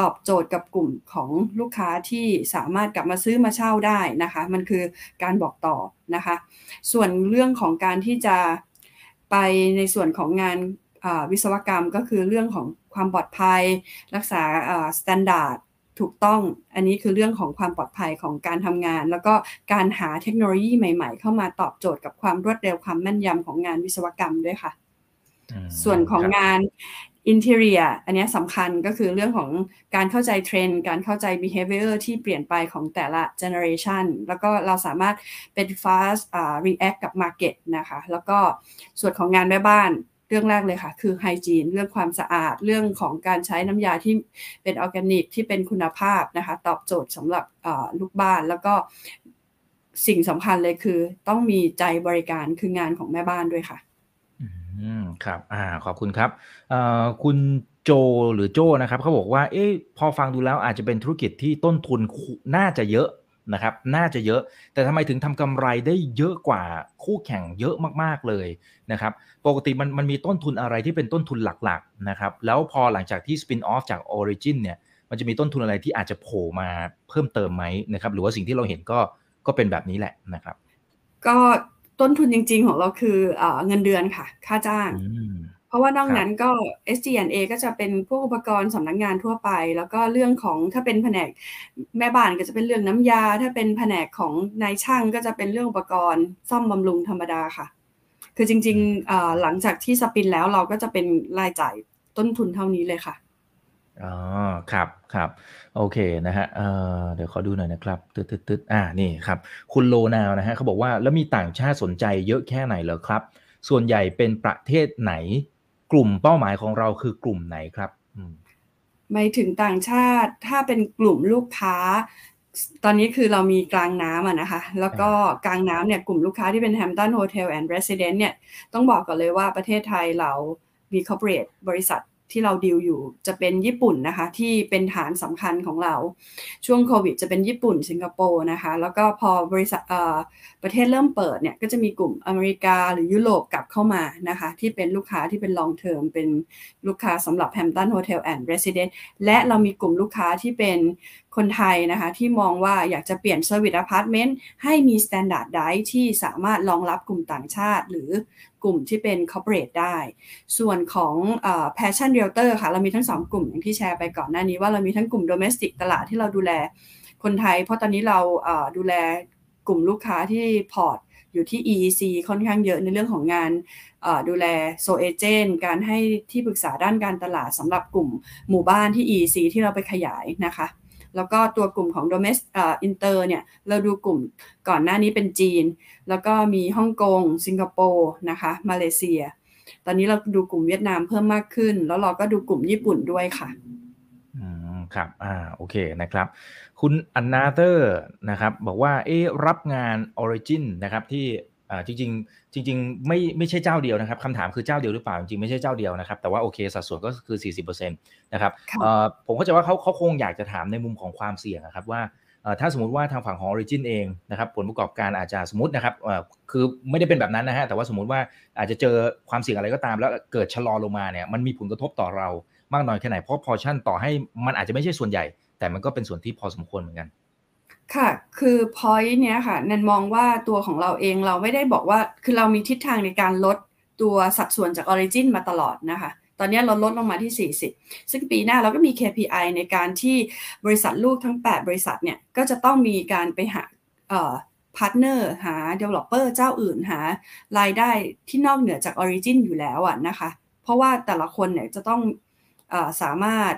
ตอบโจทย์กับกลุ่มของลูกค้าที่สามารถกลับมาซื้อมาเช่าได้นะคะ มันคือการบอกต่อนะคะ ส่วนเรื่องของการที่จะไปในส่วนของงานวิศวกรรมก็คือเรื่องของ ความปลอดภัย รักษาstandard ถูกต้อง อันนี้คือเรื่องของความปลอดภัยของการทำงาน แล้วก็การหาเทคโนโลยีใหม่ๆ เข้ามาตอบโจทย์กับความรวดเร็วความแม่นยำของงานวิศวกรรมด้วยค่ะ ส่วนของงาน interior อันนี้สำคัญก็คือเรื่องของการเข้าใจเทรนด์การเข้าใจ behavior ที่เปลี่ยนไปของแต่ละ generation แล้วก็เราสามารถเป็น fast uh, react กับ market นะคะ แล้วก็ส่วนของงานแม่บ้าน เรื่องแรกเลยค่ะ คือไฮจีนเรื่องความสะอาดเรื่องของการใช้น้ำยาที่เป็นออร์แกนิกที่เป็นคุณภาพนะคะ ตอบโจทย์สำหรับลูกบ้านแล้วก็สิ่งสำคัญเลยคือ ต้องมีใจบริการคืองานของแม่บ้านด้วยค่ะอืมครับอ่าขอบคุณครับเอ่อคุณโจหรือโจนะครับเขาบอกว่า เอ๊ะพอฟังดูแล้วอาจจะเป็นธุรกิจที่ต้นทุนน่าจะเยอะ นะครับน่าจะเยอะแต่ทำไมถึงทำกำไรได้เยอะกว่าคู่แข่งเยอะมากๆเลยนะครับปกติมันมันมีต้นทุนอะไรที่เป็นต้นทุนหลักๆนะครับแล้วพอหลังจากที่สปินออฟจาก Origin เนี่ยมันจะมีต้นทุนอะไรที่อาจจะโผล่มาเพิ่มเติมไหมนะครับหรือว่าสิ่งที่เราเห็นก็ก็เป็นแบบนี้แหละนะครับ ก็ต้นทุนจริง ๆ ของเราคือเออเงินเดือนค่ะ ค่าจ้างอืม เพราะว่านอกครับนั้นก็ SG&A ก็จะเป็นพวกอุปกรณ์สำนักงานทั่วไป แล้วก็เรื่องของถ้าเป็นแผนกแม่บ้านก็จะเป็นเรื่องน้ำยา ถ้าเป็นแผนกของนายช่างก็จะเป็นเรื่องอุปกรณ์ซ่อมบำรุงธรรมดาค่ะ คือจริงๆเอ่อหลังจากที่สปินแล้วเราก็จะเป็นรายจ่ายต้นทุนเท่านี้เลยค่ะอ๋อครับครับโอเคนะฮะเอ่อเดี๋ยวขอดูหน่อยนะครับตึ๊ดตึ๊ดตึ๊ดอ่านี่ครับคุณโลนาวนะฮะเขาบอกว่าแล้วมีต่างชาติสนใจเยอะแค่ไหนเหรอครับ ส่วนใหญ่เป็นประเทศไหน กลุ่มเป้าหมายของเราคือกลุ่มไหนครับอืมไม่ถึงต่างชาติถ้าเป็นกลุ่มลูกค้า ตอนนี้คือเรามีกลางน้ำอะนะคะ แล้วก็กลางน้ำเนี่ยกลุ่มลูกค้าที่เป็น Hampton Hotel and Residence เนี่ยต้องบอกก่อนเลยว่าประเทศไทยเรามี corporate บริษัท ที่เราดิวอยู่จะเป็นญี่ปุ่นนะคะ ที่เป็นฐานสำคัญของเรา ช่วงโควิดจะเป็นญี่ปุ่น สิงคโปร์นะคะ แล้วก็พอบริษัทประเทศเริ่มเปิดเนี่ย ก็จะมีกลุ่มอเมริกาหรือยุโรปกลับเข้ามานะคะ ที่เป็นลูกค้าที่เป็น long term เป็นลูกค้าสำหรับ Hampton Hotel and Residence และเรามีกลุ่มลูกค้าที่เป็น คนไทยนะคะที่มองว่าอยากจะเปลี่ยน service apartment ให้มี Standard ได้ที่สามารถรองรับกลุ่มต่างชาติ หรือกลุ่มที่เป็น corporate ได้ ส่วนของเอ่อ Passion Realtor ค่ะ เรามีทั้งสองกลุ่มอย่างที่แชร์ไปก่อนหน้านี้ว่าเรามีทั้งกลุ่ม domestic ตลาดที่เราดูแลคนไทย เพราะตอนนี้เราดูแลกลุ่มลูกค้าที่ port อยู่ที่ EEC ค่อนข้างเยอะในเรื่องของงานดูแล sole agent การให้ที่ปรึกษาด้านการตลาดสำหรับกลุ่มหมู่บ้านที่ EEC ที่เราไปขยายนะคะ แล้วก็ตัวกลุ่มของ domestic เอ่อ inter เนี่ยเราดูกลุ่มก่อนหน้านี้เป็นจีน แล้วก็มีฮ่องกงสิงคโปร์นะคะมาเลเซีย ตอนนี้เราดูกลุ่มเวียดนามเพิ่มมากขึ้น แล้วเราก็ดูกลุ่มญี่ปุ่นด้วยค่ะอืมครับอ่าโอเคนะครับ คุณอันนาเตอร์นะครับบอกว่าเอ๊ะรับงาน Origin นะครับที่ อ่าจริงๆจริง ๆ ไม่ไม่ใช่เจ้าเดียวนะครับคำถามคือเจ้าเดียวหรือเปล่าจริงๆไม่ใช่เจ้าเดียวนะครับแต่ว่าโอเคสัดส่วนก็คือ 40%นะครับค่ะเอ่อผมเข้าใจว่าเขาเขาคงอยากจะถามในมุมของความเสี่ยงนะครับว่าเอ่อถ้าสมมติว่าทางฝั่งของ Origin เองนะครับผลประกอบการอาจจะสมมตินะครับเอ่อคือไม่ได้เป็นแบบนั้นนะฮะแต่ว่าสมมติว่าอาจจะเจอความเสี่ยงอะไรก็ตาม แล้วเกิดชะลอลงมาเนี่ยมันมีผลกระทบต่อเรามากน้อยแค่ไหนเพราะพอชั่นต่อให้มันอาจจะไม่ใช่ส่วนใหญ่ แต่มันก็เป็นส่วนที่พอสมควรเหมือนกัน ค่ะ คือ point เนี้ยค่ะนันมองว่าตัวของเราเองเราไม่ได้บอกว่า คือเรามีทิศทางในการลดตัวสัดส่วนจาก Origin มาตลอดนะคะ ตอนนี้เราลดลงมาที่ 40 ซึ่งปีหน้าเราก็มี KPI ในการที่บริษัทลูกทั้ง 8 บริษัทเนี่ย ก็จะต้องมีการไปหา partner หา developer เจ้าอื่นหารายได้ที่นอกเหนือจาก Origin อยู่แล้วอะนะคะ เพราะว่าแต่ละคนเนี่ยจะต้องอสามารถ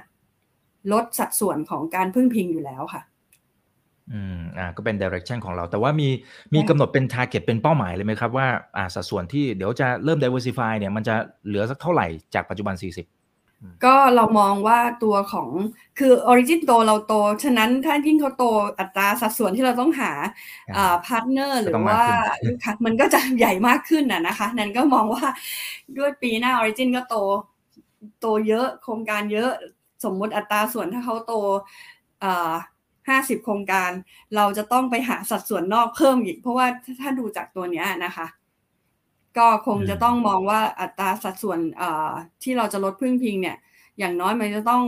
ลดสัดส่วนของการพึ่งพิงอยู่แล้วค่ะ อืมอ่าก็เป็น direction ของเรา แต่ว่ามีมีใช่กำหนดเป็น target เป็นเป้าหมายเลยไหมครับว่าอ่าสัดส่วนที่เดี๋ยวจะเริ่ม diversify เนี่ยมันจะเหลือสักเท่าไหร่จากปัจจุบัน 40ก็เรามองว่าตัวของคือ Origin โตเราโต ฉะนั้นถ้ายิ่งเขาโตอัตราสัดส่วนที่เราต้องหาอ่าอ่า partner หรือก็ต้องมากว่าขึ้นลูกค้ามันก็จะใหญ่มากขึ้นน่ะนะคะ นั่นก็มองว่าด้วยปีหน้า Origin ก็โต โตเยอะโครงการเยอะสมมุติอัตราส่วนถ้าเขาโต อ่าห้าสิบโครงการ เราจะต้องไปหาสัดส่วนนอกเพิ่มอีก เพราะว่าถ้าดูจากตัวนี้นะคะ ก็คงจะต้องมองว่าอัตราสัดส่วนที่เราจะลดพึ่งพิงเนี่ย อย่างน้อยมันจะต้อง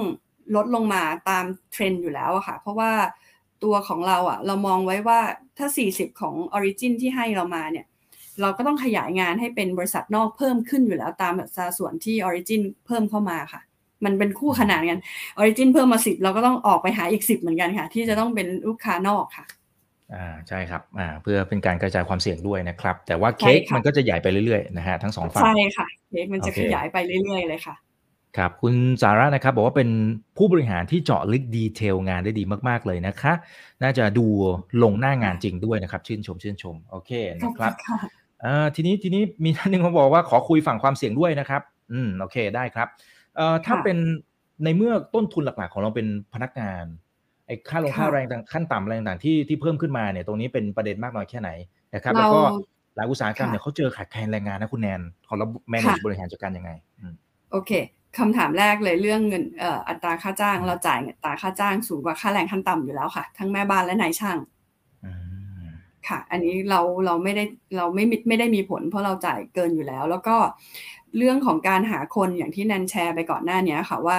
ลดลงมาตามเทรนด์อยู่แล้วอะค่ะ เพราะว่าตัวของเราอะเรามองไว้ว่าถ้า 40 ของ Origin ที่ให้เรามาเนี่ย เราก็ต้องขยายงานให้เป็นบริษัทนอกเพิ่มขึ้นอยู่แล้วตามอัตราส่วนที่ Origin เพิ่มเข้ามาค่ะ มันเป็นคู่ขนานกัน Origin เพิ่มมา10เราก็ต้องออกไปหาอีก10เหมือนกันค่ะ ที่จะต้องเป็นลูกค้านอกค่ะอ่าใช่ครับอ่าเพื่อเป็นการกระจายความเสี่ยงด้วยนะครับ แต่ว่าเค้กใช่ค่ะมันก็จะใหญ่ไปเรื่อยๆนะฮะทั้งสองฝั่งใช่ค่ะเค้กมันจะโอเคขยายไปเรื่อยๆเลยค่ะครับคุณสาระนะครับบอกว่าเป็นผู้บริหารที่เจาะลึกดีเทลงานได้ดีมากๆเลยนะคะ น่าจะดูลงหน้างานจริงด้วยนะครับ ชื่นชมชื่นชมโอเคขอบนะคคุรับณค่ะเอ่อทีนี้ทีนี้มีท่านหนึ่งเขาบอกว่าขอคุยฝั่งความเสี่ยงด้วยนะครับ อืมโอเคได้ครับเอ่อ ถ้าค่ะเป็นในเมื่อต้นทุนหลักๆ ของเราเป็นพนักงานไอ้ค่าลงค่ะค่าแรงต่างขั้นต่ำอะไรต่างๆที่ที่เพิ่มขึ้นมาเนี่ยตรงนี้เป็นประเด็นมากน้อยแค่ไหนนะครับเราแล้วก็หลายอุตสาหกรรมเนี่ยเขาเจอขาดแคลนแรงงานนะคุณแนนเขาเราแมネจบริหารจัดการยังไงโอเคคำถามแรกเลยเรื่องเงินอัตราค่าจ้าง เราจ่ายอัตราค่าจ้างสูงกว่าค่าแรงขั้นต่ำอยู่แล้วค่ะ ทั้งแม่บ้านและนายช่างค่ะ อันนี้เราเราไม่ได้เราไม่ไม่ได้มีผล เพราะเราจ่ายเกินอยู่แล้ว แล้วก็ เรื่องของการหาคนอย่างที่แนนแชร์ไปก่อนหน้านี้ค่ะว่า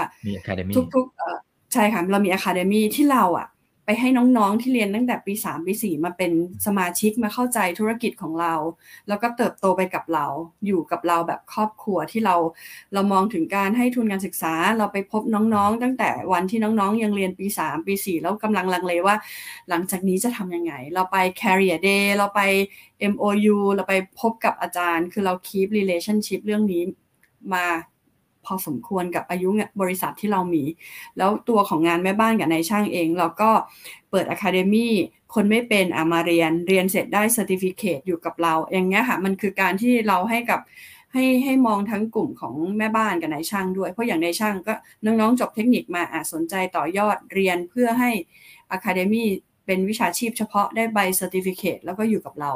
ทุกๆใช่ค่ะเรามีอะคาเดมี่ที่เราอะ ไปให้น้องๆที่เรียนตั้งแต่ปี3ปี4มาเป็นสมาชิกมาเข้าใจธุรกิจของเรา แล้วก็เติบโตไปกับเรา อยู่กับเราแบบครอบครัวที่เรา เรามองถึงการให้ทุนการศึกษา เราไปพบน้องๆ ตั้งแต่วันที่น้องๆ ยังเรียนปี 3 ปี 4 แล้วกำลังลังเลว่า หลังจากนี้จะทำยังไง เราไป career day เราไป MOU เราไปพบกับอาจารย์ คือเรา keep relationship เรื่องนี้มา พอสมควรกับอายุบริษัทที่เรามี แล้วตัวของงานแม่บ้านกับนายช่างเอง เราก็เปิด academy คนไม่เป็นเอามาเรียนเรียนเสร็จได้ certificate อยู่กับเรา อย่างเงี้ยค่ะ มันคือการที่เราให้กับให้ให้มองทั้งกลุ่มของแม่บ้านกับนายช่างด้วย เพราะอย่างนายช่างก็น้องๆ จบเทคนิคมาอาจสนใจต่อยอดเรียนเพื่อให้ academy เป็นวิชาชีพเฉพาะได้ใบ certificate แล้วก็อยู่กับเรา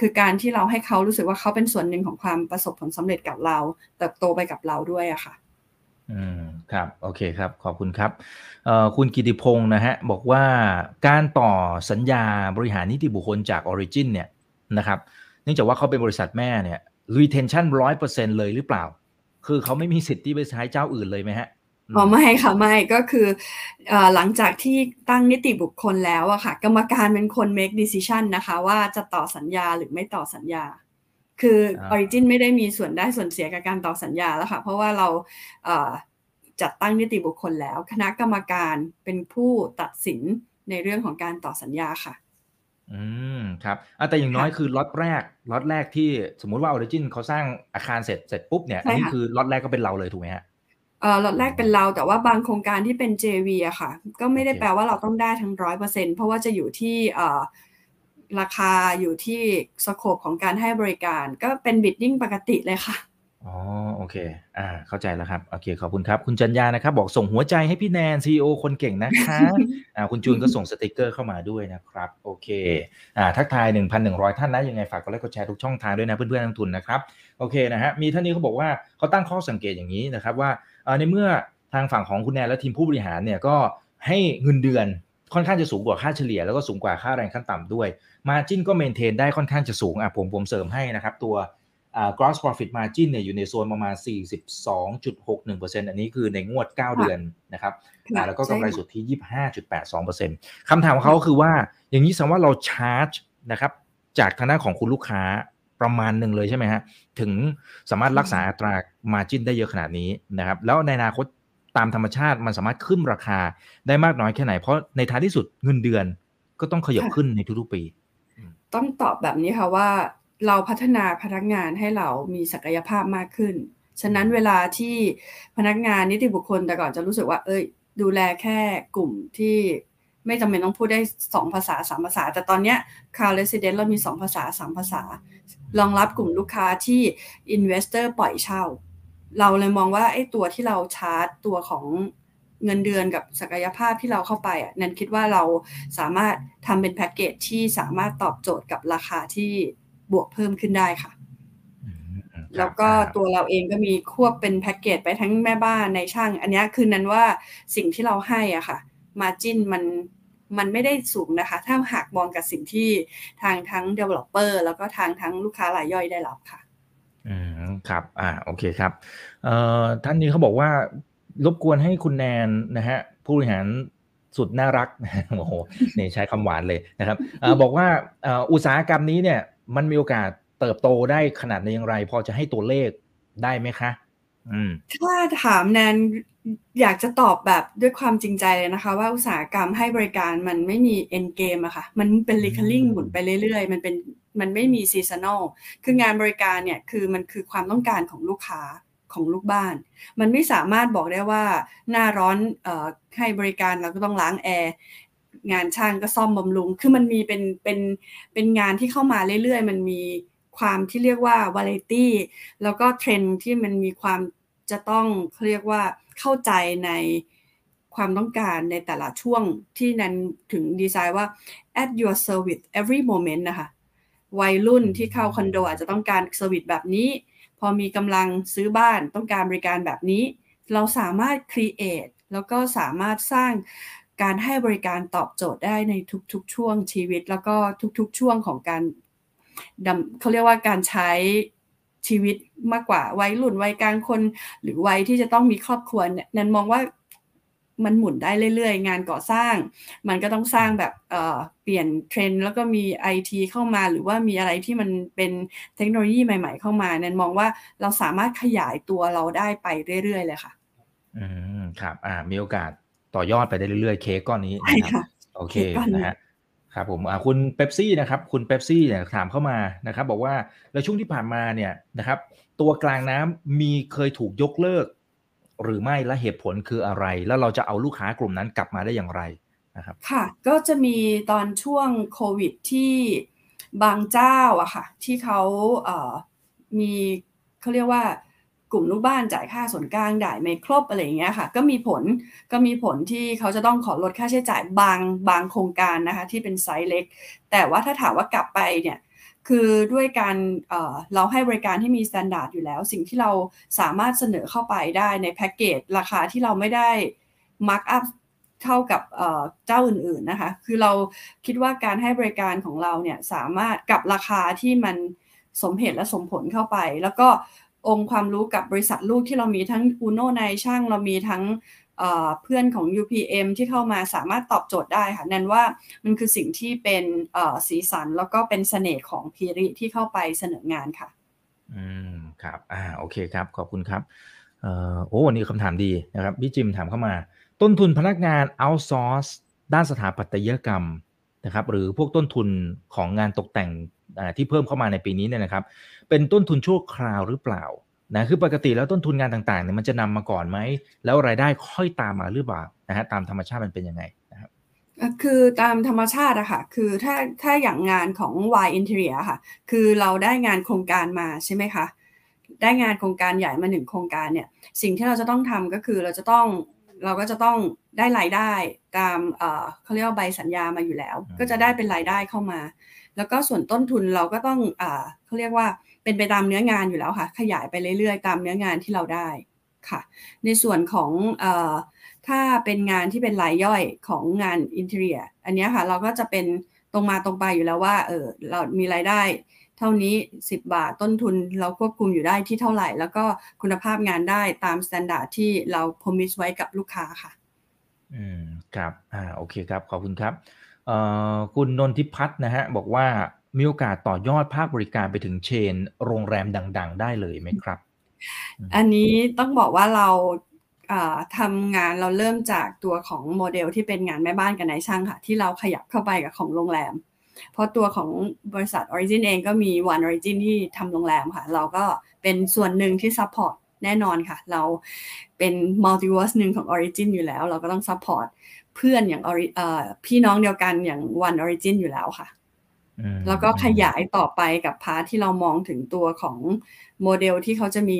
คือการที่เราให้เขารู้สึกว่าเขาเป็นส่วนหนึ่งของความประสบผลสำเร็จกับเรา เติบโตไปกับเราด้วยอะค่ะ อืมครับโอเคครับ ขอบคุณครับเอ่อคุณกิติพงศ์นะฮะบอกว่าการต่อสัญญาบริหารนิติบุคคลจาก Origin เนี่ยนะครับเนื่องจากว่าเขาเป็นบริษัทแม่เนี่ย retention ร้อยเปอร์เซ็นเลยหรือเปล่า คือเขาไม่มีสิทธิ์ที่ไปใช้เจ้าอื่นเลยไหมฮะ อ๋อไม่ค่ะไม่ก็คือหลังจากที่ตั้งนิติบุคคลแล้วอะค่ะ กรรมการเป็นคน make decision นะคะ ว่าจะต่อสัญญาหรือไม่ต่อสัญญา คือ Origin ไม่ได้มีส่วนได้ส่วนเสียกับการต่อสัญญาแล้วค่ะ เพราะว่าเราจัดตั้งนิติบุคคลแล้ว คณะกรรมการเป็นผู้ตัดสินในเรื่องของการต่อสัญญาค่ะ อืมครับแต่อย่างน้อยคือล็อตแรกล็อตแรกที่สมมุติว่า Origin เขาสร้างอาคารเสร็จเสร็จปุ๊บเนี่ยอันนี้คือล็อตแรกก็เป็นเราเลยถูกไหมฮะ เอ่อล็อตแรกเป็นเราแต่ว่าบางโครงการที่เป็น JV อะค่ะ ก็ไม่ได้แปลว่าเราต้องได้ทั้งร้อยเปอร์เซ็นต์เพราะว่าจะอยู่ที่เอ่อราคาอยู่ที่ scope ของการให้บริการ ก็เป็น bidding ปกติเลยค่ะอ๋อโอเค อ่า เข้าใจแล้วครับ โอเค ขอบคุณครับ คุณจันยานะครับ บอกส่งหัวใจให้พี่แนนซีอคนเก่งนะคะอ่าคุณจูนก็ส่งสติกเกอร์เข้ามาด้วยนะครับ โอเค อ่า ทักทาย 1,100 ท่านนะ ยังไงฝากกดไลค์กดแชร์ทุกช่องทางด้วยนะเพื่อนๆนักลงทุนนะครับ โอเคนะฮะ มีท่านนี้เขาบอกว่าเขาตั้งข้อสังเกตอย่างนี้นะครับว่า ในเมื่อทางฝั่งของคุณแนนและทีมผู้บริหารเนี่ยก็ให้เงินเดือนค่อนข้างจะสูงกว่าค่าเฉลี่ยแล้วก็สูงกว่าค่าแรงขั้นต่ำด้วยมาจิ้นก็เมนเทนได้ค่อนข้างจะสูงอะผมผมเสริมให้นะครับ ตัว gross profit margin เนี่ยอยู่ในโซนประมาณ 42.61%อันนี้คือในงวด 9 เดือนนะครับแล้วก็กำไรสุทธิ 25.82%คำถามของเขาคือว่าอย่างนี้แสดงว่าเราชาร์จนะครับจากทางด้านของคุณลูกค้า ประมาณหนึ่งเลยใช่ไหมฮะถึงสามารถรักษาอัตราmargin ได้เยอะขนาดนี้นะครับแล้วในอนาคตตามธรรมชาติมันสามารถขึ้นราคาได้มากน้อยแค่ไหน เพราะในท้ายที่สุดเงินเดือนก็ต้องขยับขึ้นในทุกๆปี ต้องตอบแบบนี้ค่ะว่าเราพัฒนาพนักงานให้เรามีศักยภาพมากขึ้น ฉะนั้นเวลาที่พนักงานนิติบุคคลแต่ก่อนจะรู้สึกว่า เอ้ย ดูแลแค่กลุ่มที่ไม่จำเป็นต้องพูดได้สองภาษาสามภาษา แต่ตอนเนี้ย Crown Residence เรามีสองภาษาสามภาษา รองรับกลุ่มลูกค้าที่ Investor ปล่อยเช่า เราเลยมองว่าไอ้ตัวที่เราชาร์จตัวของเงินเดือนกับศักยภาพที่เราเข้าไปอะนั้นคิดว่าเราสามารถทำเป็นแพ็กเกจที่สามารถตอบโจทย์กับราคาที่บวกเพิ่มขึ้นได้ค่ะ แล้วก็ตัวเราเองก็มีควบเป็นแพ็กเกจไปทั้งแม่บ้านในช่าง อันนี้คือนั้นว่าสิ่งที่เราให้อะค่ะ มาจิ้นมัน มันไม่ได้สูงนะคะ ถ้าหากมองกับสิ่งที่ทางทั้ง developer แล้วก็ทางทั้งลูกค้ารายย่อยได้รับค่ะ อืมครับ อ่าโอเคครับเอ่อท่านนี้เขาบอกว่ารบกวนให้คุณแนนนะฮะผู้บริหารสุดน่ารักโอ้โหนี่ใช้คำหวานเลยนะครับอบอกว่าอุตสาหกรรมนี้เนี่ย มันมีโอกาสเติบโตได้ขนาดในอย่างไร พอจะให้ตัวเลขได้ไหมคะ อืมถ้าถามแนน อยากจะตอบแบบด้วยความจริงใจเลยนะคะ ว่าอุตสาหกรรมให้บริการมันไม่มี end game อะค่ะ มันเป็น recurring หมุนไปเรื่อยๆ มันเป็นมันไม่มี seasonal คืองานบริการเนี่ยคือมันคือความต้องการของลูกค้าของลูกบ้าน มันไม่สามารถบอกได้ว่าหน้าร้อนออให้บริการเราก็ต้องล้างแอร์งานช่างก็ซ่อมบำรุง คือมันมีเป็นเป็นเป็นงานที่เข้ามาเรื่อยๆ มันมีความที่เรียกว่าวาไรตี้แล้วก็เทรนที่มันมีความจะต้องเขาเรียกว่า เข้าใจในความต้องการในแต่ละช่วงที่นั้นถึงดีไซน์ว่า at your service every moment นะคะ วัยรุ่นที่เข้าคอนโดอาจจะต้องการสวิตแบบนี้ พอมีกำลังซื้อบ้านต้องการบริการแบบนี้ เราสามารถ create แล้วก็สามารถสร้างการให้บริการตอบโจทย์ได้ในทุกๆ ช่วงชีวิต แล้วก็ทุกๆ ช่วงของการดำเขาเรียกว่าการใช้ ชีวิตมากกว่าวัยรุ่นวัยกลางคน หรือวัยที่จะต้องมีครอบครัวเนี่ยนันมองว่ามันหมุนได้เรื่อยๆ งานก่อสร้าง มันก็ต้องสร้างแบบเเปลี่ยนเทรนด์แล้วก็มีไอทีเข้ามาหรือว่ามีอะไรที่มันเป็นเทคโนโลยีใหม่ ๆ เข้ามานันมองว่าเราสามารถขยายตัวเราได้ไปเรื่อยๆ เลยค่ะ อืมครับ อ่ามีโอกาสต่อยอดไปได้เรื่อยๆ เค้กก้อนนี้นะครับโอเคนะฮะ ครับผมคุณเป๊ปซี่นะครับคุณเป๊ปซี่เนี่ยถามเข้ามานะครับ บอกว่าแล้วช่วงที่ผ่านมาเนี่ยนะครับ ตัวกลางน้ำมีเคยถูกยกเลิก หรือไม่และเหตุผลคืออะไร แล้วเราจะเอาลูกค้ากลุ่มนั้นกลับมาได้อย่างไรนะครับ ค่ะ ก็จะมีตอนช่วงโควิดที่บางเจ้าอะค่ะ ที่เขาเอ่อมีเขาเรียกว่า กลุ่มลูกบ้านจ่ายค่าส่วนกลางได้ไม่ครบอะไรอย่างเงี้ยค่ะ ก็มีผลก็มีผลที่เขาจะต้องขอลดค่าใช้จ่ายบางบางโครงการนะคะ ที่เป็นไซส์เล็ก แต่ว่าถ้าถามว่ากลับไปเนี่ยคือด้วยการเเราให้บริการที่มีมาตรฐานอยู่แล้ว สิ่งที่เราสามารถเสนอเข้าไปได้ในแพ็กเกจราคาที่เราไม่ได้มาร์กอัพเท่ากับเจ้าอื่นๆนะคะ คือเราคิดว่าการให้บริการของเราเนี่ยสามารถกับราคาที่มันสมเหตุและสมผลเข้าไป แล้วก็ องค์ความรู้กับบริษัทลูกที่เรามีทั้งอูโนในช่างเรามีทั้งเพื่อนของ UPM ที่เข้ามาสามารถตอบโจทย์ได้ค่ะนั่นว่ามันคือสิ่งที่เป็นสีสันแล้วก็เป็นเสน่ห์ของพีริที่เข้าไปเสนองานค่ะ อืมครับอ่าโอเคครับ ขอบคุณครับเอ่อโอ้วันนี้คำถามดีนะครับพี่จิมถามเข้ามา ต้นทุนพนักงานเอาซอร์สด้านสถาปัตยกรรม นะครับหรือพวกต้นทุนของงานตกแต่งที่เพิ่มเข้ามาในปีนี้เนี่ยนะครับ เป็นต้นทุนชั่วคราวหรือเปล่านะคือปกติแล้วต้นทุนงานต่างๆเนี่ยมันจะนำมาก่อนไหม แล้วรายได้ค่อยตามมาหรือเปล่านะฮะตามธรรมชาติมันเป็นยังไงนะครับคือตามธรรมชาติอะค่ะ คือถ้าถ้าอย่างงานของ Y Interior ค่ะ คือเราได้งานโครงการมาใช่ไหมคะได้งานโครงการใหญ่มาหนึ่งโครงการเนี่ย สิ่งที่เราจะต้องทำก็คือเราจะต้องเราก็จะต้อง ได้รายได้ตามเขาเรียกว่าใบสัญญามาอยู่แล้ว ก็จะได้เป็นรายได้เข้ามา แล้วก็ส่วนต้นทุนเราก็ต้องเขาเรียกว่าเป็นไปตามเนื้องานอยู่แล้วค่ะ ขยายไปเรื่อยๆ ตามเนื้องานที่เราได้ค่ะ ในส่วนของอถ้าเป็นงานที่เป็นรายย่อยของงานอินเทอร์เนียอันนี้ค่ะเราก็จะเป็นตรงมาตรงไปอยู่แล้วว่าเออเรามีรายได้เท่านี้ 10 บาทต้นทุนเราควบคุมอยู่ได้ที่เท่าไหร่ แล้วก็คุณภาพงานได้ตามมาตรฐานที่เราพมิสไว้กับลูกค้าค่ะ อืมครับอ่าโอเคครับขอบคุณครับเอ่อคุณนนทิพัฒน์นะฮะบอกว่ามีโอกาสต่อยอดภาคบริการไปถึงเชน โรงแรมดัง ๆ ได้เลยไหมครับ อันนี้ต้องบอกว่าเราทำงานเราเริ่มจากตัวของโมเดลที่เป็นงานแม่บ้านกับนายช่างค่ะ ที่เราขยับเข้าไปกับของโรงแรม เพราะตัวของบริษัท Origin เองก็มี One Origin ที่ทำโรงแรมค่ะ เราก็เป็นส่วนหนึ่งที่ support แน่นอนค่ะ เราเป็น multiverse หนึ่งของ Origin อยู่แล้ว เราก็ต้อง support เพื่อนอย่างพี่น้องเดียวกันอย่าง One Origin อยู่แล้วค่ะแล้วก็ขยายต่อไปกับ part ที่เรามองถึงตัวของโมเดลที่เขาจะมี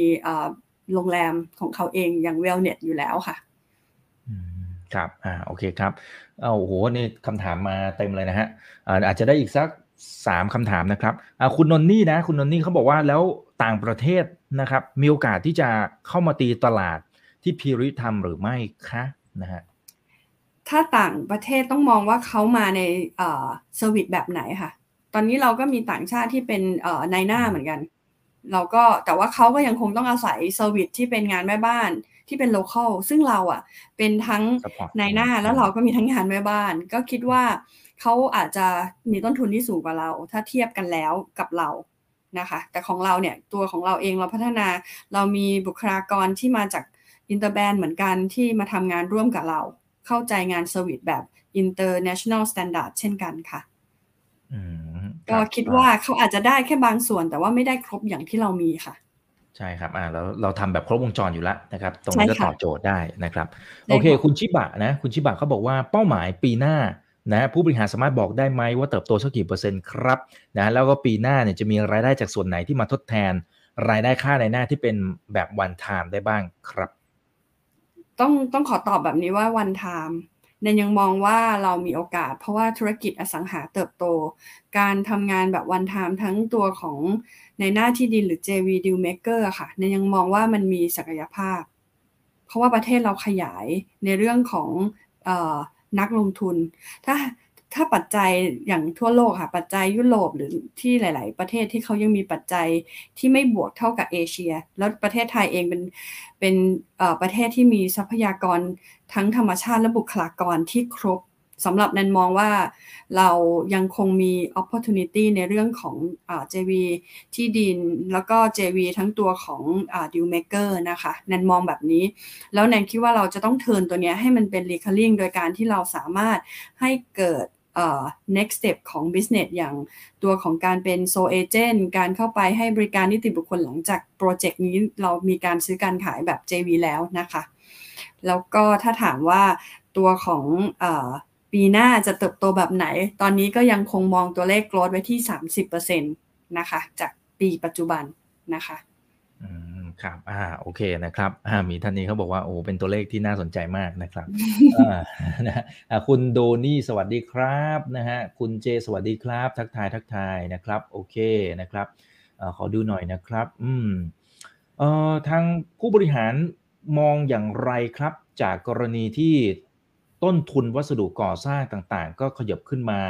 โรงแรมของเขาเองอย่าง wellness อยู่แล้วค่ะครับ อ่า โอเคครับ เอาโอ้โห นี่คำถามมาเต็มเลยนะฮะอาจจะได้อีกสักสามคำถามนะครับ คุณนนนี่นะ คุณนนนี่เขาบอกว่าแล้ว ต่างประเทศนะครับ มีโอกาสที่จะเข้ามาตีตลาดที่ PRI ทำหรือไม่คะนะฮะถ้าต่างประเทศต้องมองว่าเขามาใน service แบบไหนค่ะ ตอนนี้เราก็มีต่างชาติที่เป็นเอ่อนายหน้าเหมือนกัน เราก็แต่ว่าเขาก็ยังคงต้องอาศัย service ที่เป็นงานแม่บ้านที่เป็น local ซึ่งเราอะ เป็นทั้งนายหน้าแล้วเราก็มีทั้งงานแม่บ้าน ก็คิดว่าเขาอาจจะมีต้นทุนที่สูงกว่าเรา ถ้าเทียบกันแล้วกับเรา นะคะแต่ของเราเนี่ยตัวของเราเองเราพัฒนาเรามีบุคลากรที่มาจาก inter brand เหมือนกันที่มาทำงานร่วมกับเรา เข้าใจงาน service แบบ international standard เช่นกันค่ะก็คิดว่าเขาอาจจะได้แค่บางส่วน แต่ว่าไม่ได้ครบอย่างที่เรามีค่ะ ใช่ครับอ่าแล้วเราทำแบบครบวงจรอยู่แล้วนะครับ ตรงนี้ก็ตอบโจทย์ได้นะครับ โอเค คุณชิบะนะ คุณชิบะเขาบอกว่าเป้าหมายปีหน้า นะผู้บริหารสามารถบอกได้ไหมว่าเติบโตสักกี่เปอร์เซ็นต์ครับนะแล้วก็ปีหน้าเนี่ยจะมีรายได้จากส่วนไหนที่มาทดแทน รายได้ค่านายหน้าที่เป็นแบบ one time ได้บ้างครับ ต้องต้องขอตอบแบบนี้ว่า one time แนนยังมองว่าเรามีโอกาส เพราะว่าธุรกิจอสังหาเติบโต การทำงานแบบ one time ทั้งตัวของนายหน้าที่ดินหรือ JV Deal Maker ค่ะแนนยังมองว่ามันมีศักยภาพ เพราะว่าประเทศเราขยายในเรื่องของ นักลงทุน ถ้าถ้าปัจจัยอย่างทั่วโลกค่ะปัจจัยยุโรปหรือที่หลาย ๆ ประเทศที่เขายังมีปัจจัยที่ไม่บวกเท่ากับเอเชีย แล้วประเทศไทยเองเป็นเป็นประเทศที่มีทรัพยากรทั้งธรรมชาติและบุคลากรที่ครบ สำหรับแนนมองว่าเรายังคงมี opportunity ในเรื่องของอ JV ที่ดิน แล้วก็ JV ทั้งตัวของอ deal maker นะคะแนนมองแบบนี้ แล้วแนนคิดว่าเราจะต้องเทินตัวนี้ให้มันเป็น recurring โดยการที่เราสามารถให้เกิด next step ของ business อย่างตัวของการเป็น s o agent การเข้าไปให้บริการนิติบุคคลหลังจากโปรเจกต์นี้เรามีการซื้อการขายแบบ JV แล้วนะคะ แล้วก็ถ้าถามว่าตัวของ ปีหน้าจะเติบโตแบบไหน ตอนนี้ก็ยังคงมองตัวเลขโกรดไว้ที่ 30%นะคะ จากปีปัจจุบันนะคะอืมครับอ่าโอเคนะครับอ่ามีท่านนี้เขาบอกว่าโอ้เป็นตัวเลขที่น่าสนใจมากนะครับอ่านะอ่าคุณโดนี่สวัสดีครับนะฮะคุณเจสวัสดีครับ ทักทายทักทายนะครับโอเคนะครับอ่าขอดูหน่อยนะครับอืมเอ่อทางผู้บริหารมองอย่างไรครับ จากกรณีที่ ต้นทุนวัสดุก่อสร้างต่างๆ ก็ขยับขึ้นมา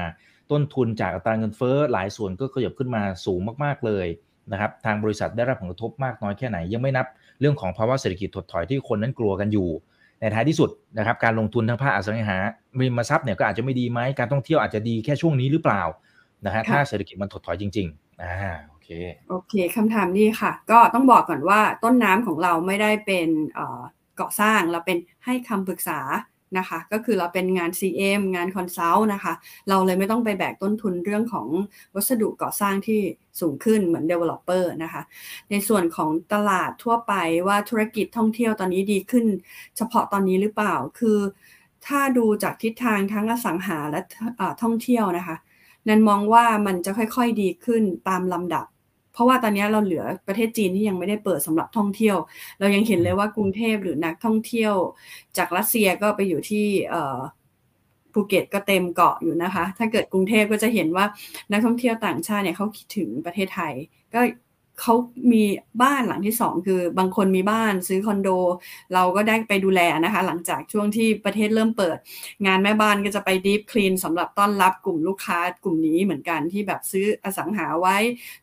ต้นทุนจากอัตราเงินเฟ้อหลายส่วนก็ขยับขึ้นมาสูงมากๆเลยนะครับทางบริษัทได้รับผลกระทบมากน้อยแค่ไหน ยังไม่นับเรื่องของภาวะเศรษฐกิจถดถอยที่คนนั้นกลัวกันอยู่ ในท้ายที่สุดนะครับการลงทุนทางภาคอสังหาริมทรัพย์เนี่ยก็อาจจะไม่ดีไหมการท่องเที่ยวอาจจะดีแค่ช่วงนี้หรือเปล่านะฮะถ้าเศรษฐกิจมันถดถอยจริงๆอ่าโอเคโอเคคำถามนี้ค่ะ ก็ต้องบอกก่อนว่าต้นน้ำของเราไม่ได้เป็นเกาะสร้างเราเป็นให้คำปรึกษา นะคะ ก็คือเราเป็นงาน CM งาน consult นะคะ เราเลยไม่ต้องไปแบกต้นทุนเรื่องของวัสดุก่อสร้างที่สูงขึ้นเหมือน Developer นะคะ ในส่วนของตลาดทั่วไปว่าธุรกิจท่องเที่ยวตอนนี้ดีขึ้น เฉพาะตอนนี้หรือเปล่า คือถ้าดูจากทิศทางทั้งอสังหาและท่องเที่ยวนะคะ แนนมองว่ามันจะค่อยๆดีขึ้นตามลำดับ เพราะว่าตอนนี้เราเหลือประเทศจีนที่ยังไม่ได้เปิดสำหรับท่องเที่ยว เรายังเห็นเลยว่ากรุงเทพหรือนักท่องเที่ยว จากรัสเซียก็ไปอยู่ที่ภูเก็ตก็เต็มเกาะอยู่นะคะ ถ้าเกิดกรุงเทพก็จะเห็นว่านักท่องเที่ยวต่างชาติเนี่ยเขาคิดถึงประเทศไทย ก็ เขามีบ้านหลังที่สองคือบางคนมีบ้านซื้อคอนโด เราก็ได้ไปดูแลนะคะ หลังจากช่วงที่ประเทศเริ่มเปิด งานแม่บ้านก็จะไปดีฟคลีนสำหรับต้อนรับกลุ่มลูกค้ากลุ่มนี้เหมือนกันที่แบบซื้ออสังหาไว้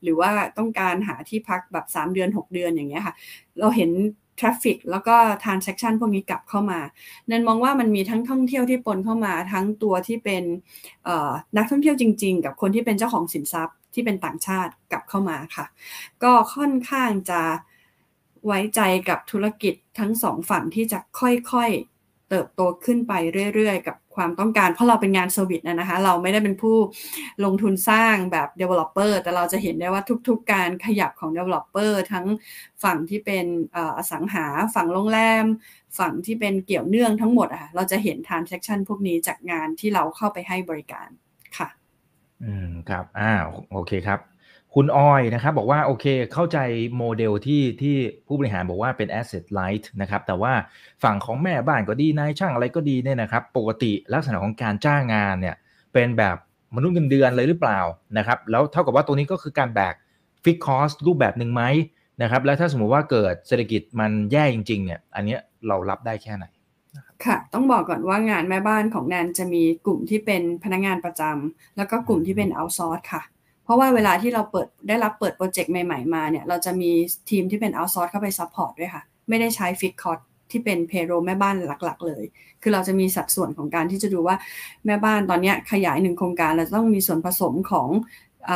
หรือว่าต้องการหาที่พักแบบ 3 เดือน 6 เดือนอย่างเงี้ยค่ะ เราเห็น traffic แล้วก็ transaction พวกนี้กลับเข้ามาแนนมองว่ามันมีทั้งท่องเที่ยวที่ปนเข้ามาทั้งตัวที่เป็นนักท่องเที่ยวจริง ๆ กับคนที่เป็นเจ้าของสินทรัพย์ ที่เป็นต่างชาติกลับเข้ามาค่ะ ก็ค่อนข้างจะไว้ใจกับธุรกิจทั้งสองฝั่งที่จะค่อยๆเติบโตขึ้นไปเรื่อยๆ กับความต้องการ เพราะเราเป็นงาน service นะคะ เราไม่ได้เป็นผู้ลงทุนสร้างแบบ Developer แต่เราจะเห็นได้ว่าทุกๆ การขยับของ Developer ทั้งฝั่งที่เป็นอสังหา ฝั่งโรงแรม ฝั่งที่เป็นเกี่ยวเนื่องทั้งหมดอะเราจะเห็น transaction พวกนี้จากงานที่เราเข้าไปให้บริการ อืมครับอ่าโอเคครับ คุณออยนะครับ บอกว่าโอเคเข้าใจโมเดลที่ที่ผู้บริหารบอกว่าเป็น asset light นะครับ แต่ว่าฝั่งของแม่บ้านก็ดีนายช่างอะไรก็ดีเนี่ยนะครับ ปกติลักษณะของการจ้างงานเนี่ย เป็นแบบมนุษย์เงินเดือนเลยหรือเปล่านะครับ แล้วเท่ากับว่าตัวนี้ก็คือการแบก fixed cost รูปแบบหนึ่งไหมนะครับ แล้วถ้าสมมุติว่าเกิดเศรษฐกิจมันแย่จริงๆเนี่ย อันนี้เรารับได้แค่ไหน ค่ะ ต้องบอกก่อนว่างานแม่บ้านของแนนจะมีกลุ่มที่เป็นพนักงานประจำแล้วก็กลุ่มที่เป็น outsource ค่ะ เพราะว่าเวลาที่เราเปิดได้รับเปิด project ใหม่ๆมาเนี่ยเราจะมีทีมที่เป็น outsource เข้าไป support ด้วยค่ะ ไม่ได้ใช้ฟิกคอร์ที่เป็น payroll แม่บ้านหลักๆ เลย คือเราจะมีสัดส่วนของการที่จะดูว่าแม่บ้านตอนนี้ขยายหนึ่งโครงการเราต้องมีส่วนผสมของอ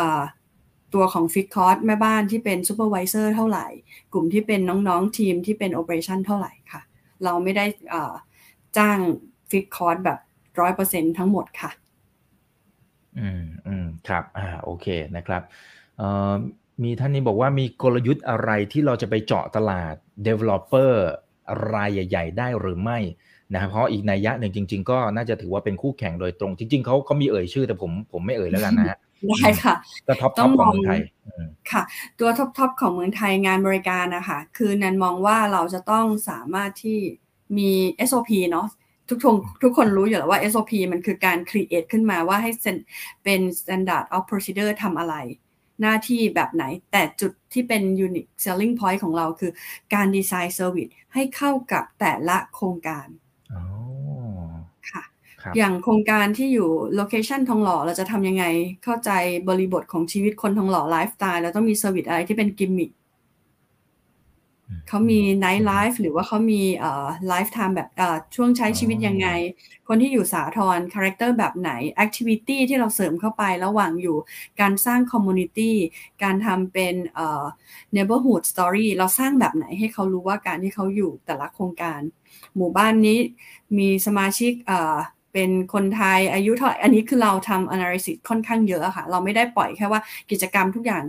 ตัวของฟิกคอร์แม่บ้านที่เป็น supervisor เท่าไหร่ กลุ่มที่เป็นน้องๆทีมที่เป็น operation เท่าไหร่ค่ะ เราไม่ได้ จ้างฟิกคอร์สแบบร้อยเปอร์เซ็นต์ทั้งหมดค่ะ อืมอืมครับ อ่าโอเคนะครับเอ่อมีท่านนี้บอกว่ามีกลยุทธ์อะไรที่เราจะไปเจาะตลาด Developer รายใหญ่ ๆ ได้หรือไม่นะครับเพราะอีกนัยยะหนึ่งจริง ๆ ก็น่าจะถือว่าเป็นคู่แข่งโดยตรง จริง ๆเขาเขามีเอ่ยชื่อแต่ผมผมไม่เอ่ยแล้วกันนะฮะได้ค่ะก็ top top ของเมืองไทยค่ะ ตัว top top ของเมืองไทยงานบริการนะคะคือแนนมองว่าเราจะต้องสามารถที่ มี SOP เนาะทุกคนทุกคนรู้อยู่แล้วว่า SOP มันคือการ create ขึ้นมาว่าให้เป็น standard of procedure ทำอะไร หน้าที่แบบไหน แต่จุดที่เป็น unique selling point ของเราคือการดีไซน์ service ให้เข้ากับแต่ละโครงการค่ะ อย่างโครงการที่อยู่ location ทองหล่อเราจะทำยังไงเข้าใจบริบทของชีวิตคนทองหล่อไลฟ์สไตล์แล้วต้องมี service อะไรที่เป็นกิมมิค เขามี nightlife หรือว่าเขามี lifetime แบบช่วงใช้ชีวิตยังไง คนที่อยู่สาทร character แบบไหน activity ที่เราเสริมเข้าไประหว่างอยู่การสร้าง community การทำเป็น neighborhood story เราสร้างแบบไหนให้เขารู้ว่าการที่เขาอยู่แต่ละโครงการ หมู่บ้านนี้มีสมาชิกเป็นคนไทยอายุเท่าอันนี้คือเราทำ analysis ค่อนข้างเยอะค่ะ เราไม่ได้ปล่อยแค่ว่ากิจกรรมทุกอย่าง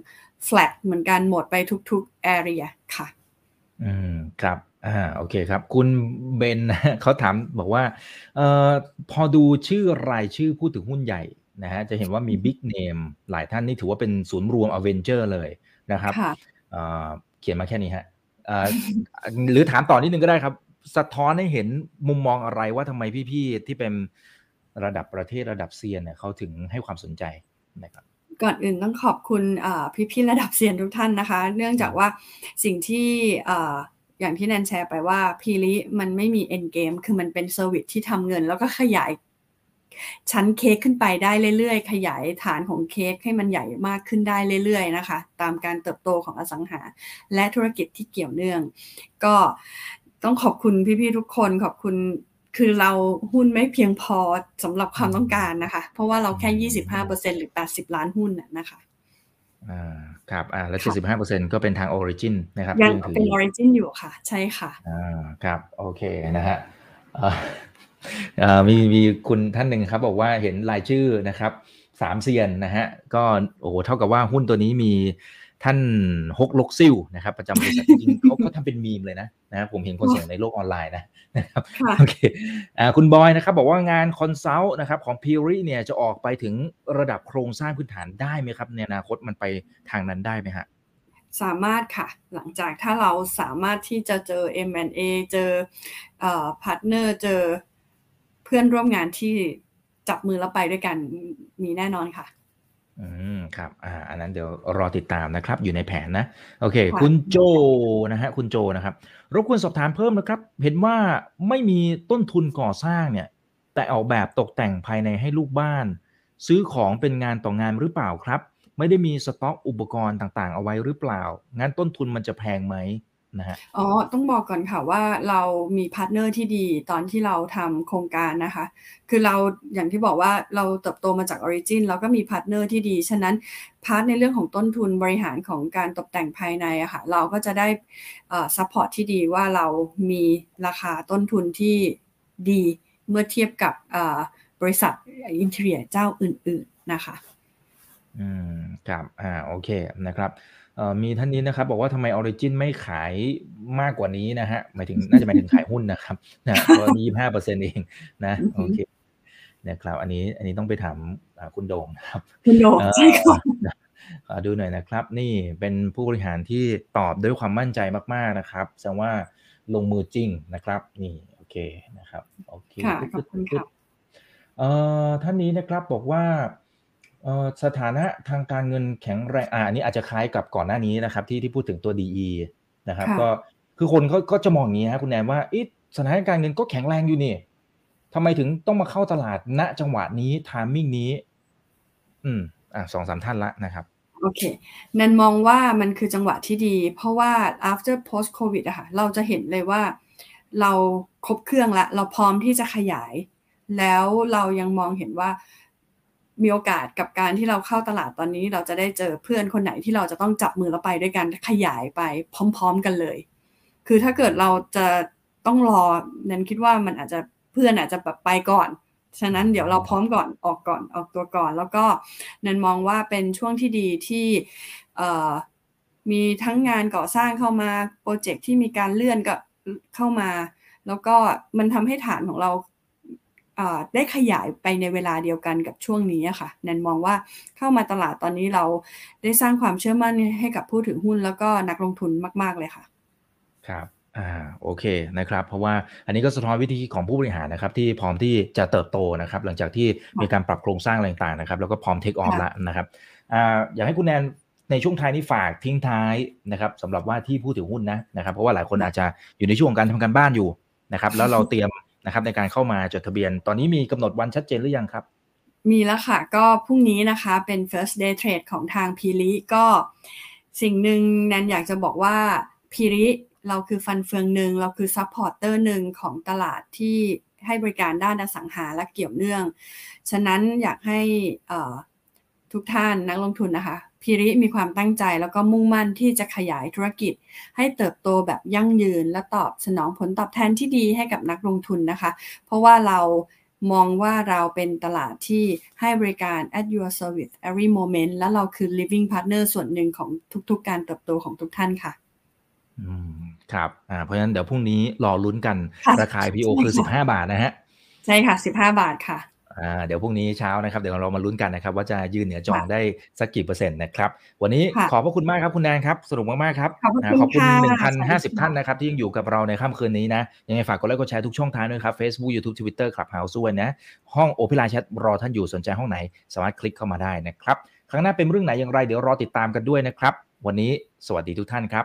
flat เหมือนกันหมดไปทุกๆ area ค่ะ อืมครับอ่าโอเคครับ คุณเบนเขาถามบอกว่าเอ่อพอดูชื่อรายชื่อผู้ถือหุ้นใหญ่นะฮะจะเห็นว่ามีบิ๊กเนมหลายท่านนี่ถือว่าเป็นศูนย์รวมอเวนเจอร์เลยนะครับเอ่อเขียนมาแค่นี้ฮะเอ่อหรือถามต่อนิดนึงก็ได้ครับ สะท้อนให้เห็นมุมมองอะไรว่าทำไมพี่ๆที่เป็นระดับประเทศระดับเซียนเนี่ยเขาถึงให้ความสนใจนะครับ ก่อนอื่นต้องขอบคุณพี่ๆระดับเซียนทุกท่านนะคะ เนื่องจากว่าสิ่งที่อย่างที่แนนแชร์ไปว่าพีริมันไม่มี end game คือมันเป็น service ที่ทำเงิน แล้วก็ขยายชั้นเค้กขึ้นไปได้เรื่อยๆ ขยายฐานของเค้กให้มันใหญ่มากขึ้นได้เรื่อยๆนะคะ ตามการเติบโตของอสังหา และธุรกิจที่เกี่ยวเนื่อง ก็ต้องขอบคุณพี่ๆทุกคนขอบคุณ คือเราหุ้นไม่เพียงพอสำหรับความต้องการนะคะ เพราะว่าเราแค่ยี่สิบห้าเปอร์เซ็นต์หรือแปดสิบล้านหุ้นนะคะอ่าครับอ่าแล้วเจ็ดสิบห้าเปอร์เซ็นต์ก็เป็นทางออริจินนะครับยังเป็นออริจินอยู่ค่ะ ใช่ค่ะอ่าครับโอเคนะฮะอ่ามีมีคุณท่านหนึ่งครับ บอกว่าเห็นรายชื่อนะครับสามเซียนนะฮะก็โอ้โหเท่ากับว่าหุ้นตัวนี้มี ท่านฮกลกซิ่วนะครับ ประจำบริษัทจริงเขาเขาทำเป็นมีมเลยนะนะผมเห็นคนเสียงในโลกออนไลน์นะนะครับโอเคอ่าคุณบอยนะครับ บอกว่างาน consult นะครับของพีรีเนี่ยจะออกไปถึงระดับโครงสร้างพื้นฐานได้ไหมครับ ในอนาคตมันไปทางนั้นได้ไหมฮะสามารถค่ะ หลังจากถ้าเราสามารถที่จะเจอ M&A เจอเอ่อ partner เจอเพื่อนร่วมงานที่จับมือแล้วไปด้วยกันมีแน่นอนค่ะ อืมครับอ่าอันนั้นเดี๋ยวรอติดตามนะครับ อยู่ในแผนนะ โอเค คุณโจนะฮะคุณโจนะครับรบกวนสอบถามเพิ่มนะครับ เห็นว่าไม่มีต้นทุนก่อสร้างเนี่ย แต่ออกแบบตกแต่งภายในให้ลูกบ้าน ซื้อของเป็นงานต่องานหรือเปล่าครับ ไม่ได้มีสต็อกอุปกรณ์ต่างๆ เอาไว้หรือเปล่า งั้นต้นทุนมันจะแพงไหม นะฮะอ๋อต้องบอกก่อนค่ะว่าเรามี partner ที่ดีตอนที่เราทำโครงการนะคะ คือเราอย่างที่บอกว่าเราเติบโตมาจากออริจินเราก็มี partner ที่ดี ฉะนั้น part ในเรื่องของต้นทุนบริหารของการตกแต่งภายในอะค่ะเราก็จะได้support ที่ดีว่าเรามีราคาต้นทุนที่ดีเมื่อเทียบกับบริษัท interior เจ้าอื่น ๆนะคะ อืมครับอ่าโอเคนะครับ มีท่านนี้นะครับ บอกว่าทำไมออริจินไม่ขายมากกว่านี้นะฮะหมายถึงน่าจะหมายถึงขายหุ้นนะครับนะก็ยี่ห้าเปอร์เซ็นต์เองนะโอเคนะครับอันนี้อันนี้ต้องไปถามคุณโด่งครับคุณโด่งใช่ค่ะดูหน่อยนะครับ นี่เป็นผู้บริหารที่ตอบด้วยความมั่นใจมาก ๆนะครับแสดงว่าลงมือจริงนะครับ นี่โอเคนะครับโอเคขอบคุณครับท่านนี้นะครับบอกว่า สถานะทางการเงินแข็งแรงอ่าอันนี้อาจจะคล้ายกับก่อนหน้านี้นะครับ ที่ที่พูดถึงตัว DE นะครับ ก็คือคนเขาก็จะมองอย่างนี้ฮะคุณแอนว่าอีสถานการเงินก็แข็งแรงอยู่นี่ทำไมถึงต้องมาเข้าตลาดณจังหวะนี้ทามมิ่งนี้ อืม อ่าสองสามท่านละนะครับโอเค นันมองว่ามันคือจังหวะที่ดี เพราะว่า after post covid อะค่ะ เราจะเห็นเลยว่าเราครบเครื่องละ เราพร้อมที่จะขยาย แล้วเรายังมองเห็นว่า มีโอกาสกับการที่เราเข้าตลาดตอนนี้ เราจะได้เจอเพื่อนคนไหนที่เราจะต้องจับมือแล้วไปด้วยกันขยายไปพร้อม ๆ กันเลย คือถ้าเกิดเราจะต้องรอนั้นคิดว่ามันอาจจะเพื่อนอาจจะแบบไปก่อน ฉะนั้นเดี๋ยวเราพร้อมก่อนออกก่อนออกตัวก่อน แล้วก็นันมองว่าเป็นช่วงที่ดีที่มีทั้งงานก่อสร้างเข้ามาโปรเจกต์ที่มีการเลื่อนก็เข้ามา แล้วก็มันทำให้ฐานของเรา ได้ขยายไปในเวลาเดียวกันกับช่วงนี้ค่ะแนนมองว่าเข้ามาตลาดตอนนี้เราได้สร้างความเชื่อมั่นให้กับผู้ถือหุ้นแล้วก็นักลงทุนมาก ๆ เลยค่ะ ครับอ่าโอเคนะครับ เพราะว่าอันนี้ก็สะท้อนวิธีของผู้บริหารนะครับ ที่พร้อมที่จะเติบโตนะครับ หลังจากที่มีการปรับโครงสร้างอะไรต่างๆนะครับ แล้วก็พร้อมเทคออฟแล้วนะครับอ่าอยากให้คุณแนนในช่วงท้ายนี้ฝากทิ้งท้ายนะครับสำหรับว่าที่ผู้ถือหุ้นนะนะครับ เพราะว่าหลายคนอาจจะอยู่ในช่วงของการทำการบ้านอยู่นะครับ แล้วเราเตรียม นะครับในการเข้ามาจดทะเบียน ตอนนี้มีกำหนดวันชัดเจนหรือยังครับ มีแล้วค่ะ ก็พรุ่งนี้นะคะเป็น first day trade ของทางพีริก็สิ่งหนึ่งแนนอยากจะบอกว่าพีริเราคือฟันเฟืองหนึ่งเราคือ supporter หนึ่งของตลาดที่ให้บริการด้านอสังหาและเกี่ยวเนื่อง ฉะนั้นอยากให้ทุกท่านนักลงทุนนะคะ พีริมีความตั้งใจแล้วก็มุ่งมั่นที่จะขยายธุรกิจ ให้เติบโตแบบยั่งยืน และตอบสนองผลตอบแทนที่ดีให้กับนักลงทุนนะคะ เพราะว่าเรามองว่าเราเป็นตลาดที่ให้บริการ at your service every moment และเราคือ living partner ส่วนหนึ่งของทุกๆ การเติบโตของทุกท่านค่ะอืมครับอ่าเพราะฉะนั้นเดี๋ยวพรุ่งนี้รอลุ้นกันราคา IPO คือ 15 บาทนะฮะ ใช่ค่ะ 15 บาทค่ะ อ่าเดี๋ยวพรุ่งนี้เช้านะครับ เดี๋ยวเรามาลุ้นกันนะครับ ว่าจะยืนเหนือจองได้สักกี่เปอร์เซ็นต์นะครับ วันนี้ขอบพระคุณมากครับคุณแนนครับ สนุกมากๆครับ ขอบคุณหนึ่งพันห้าสิบท่านนะครับ ที่ยังอยู่กับเราในค่ำคืนนี้นะ ยังไงฝากกดไลค์กดแชร์ทุกช่องทางด้วยครับ Facebook YouTube Twitter Clubhouse ด้วยนะ ห้องโอเพนไลน์แชทรอท่านอยู่สนใจห้องไหน สามารถคลิกเข้ามาได้นะครับครั้งหน้าเป็นเรื่องไหนอย่างไรเดี๋ยวรอติดตามกันด้วยนะครับ วันนี้สวัสดีทุกท่านครับ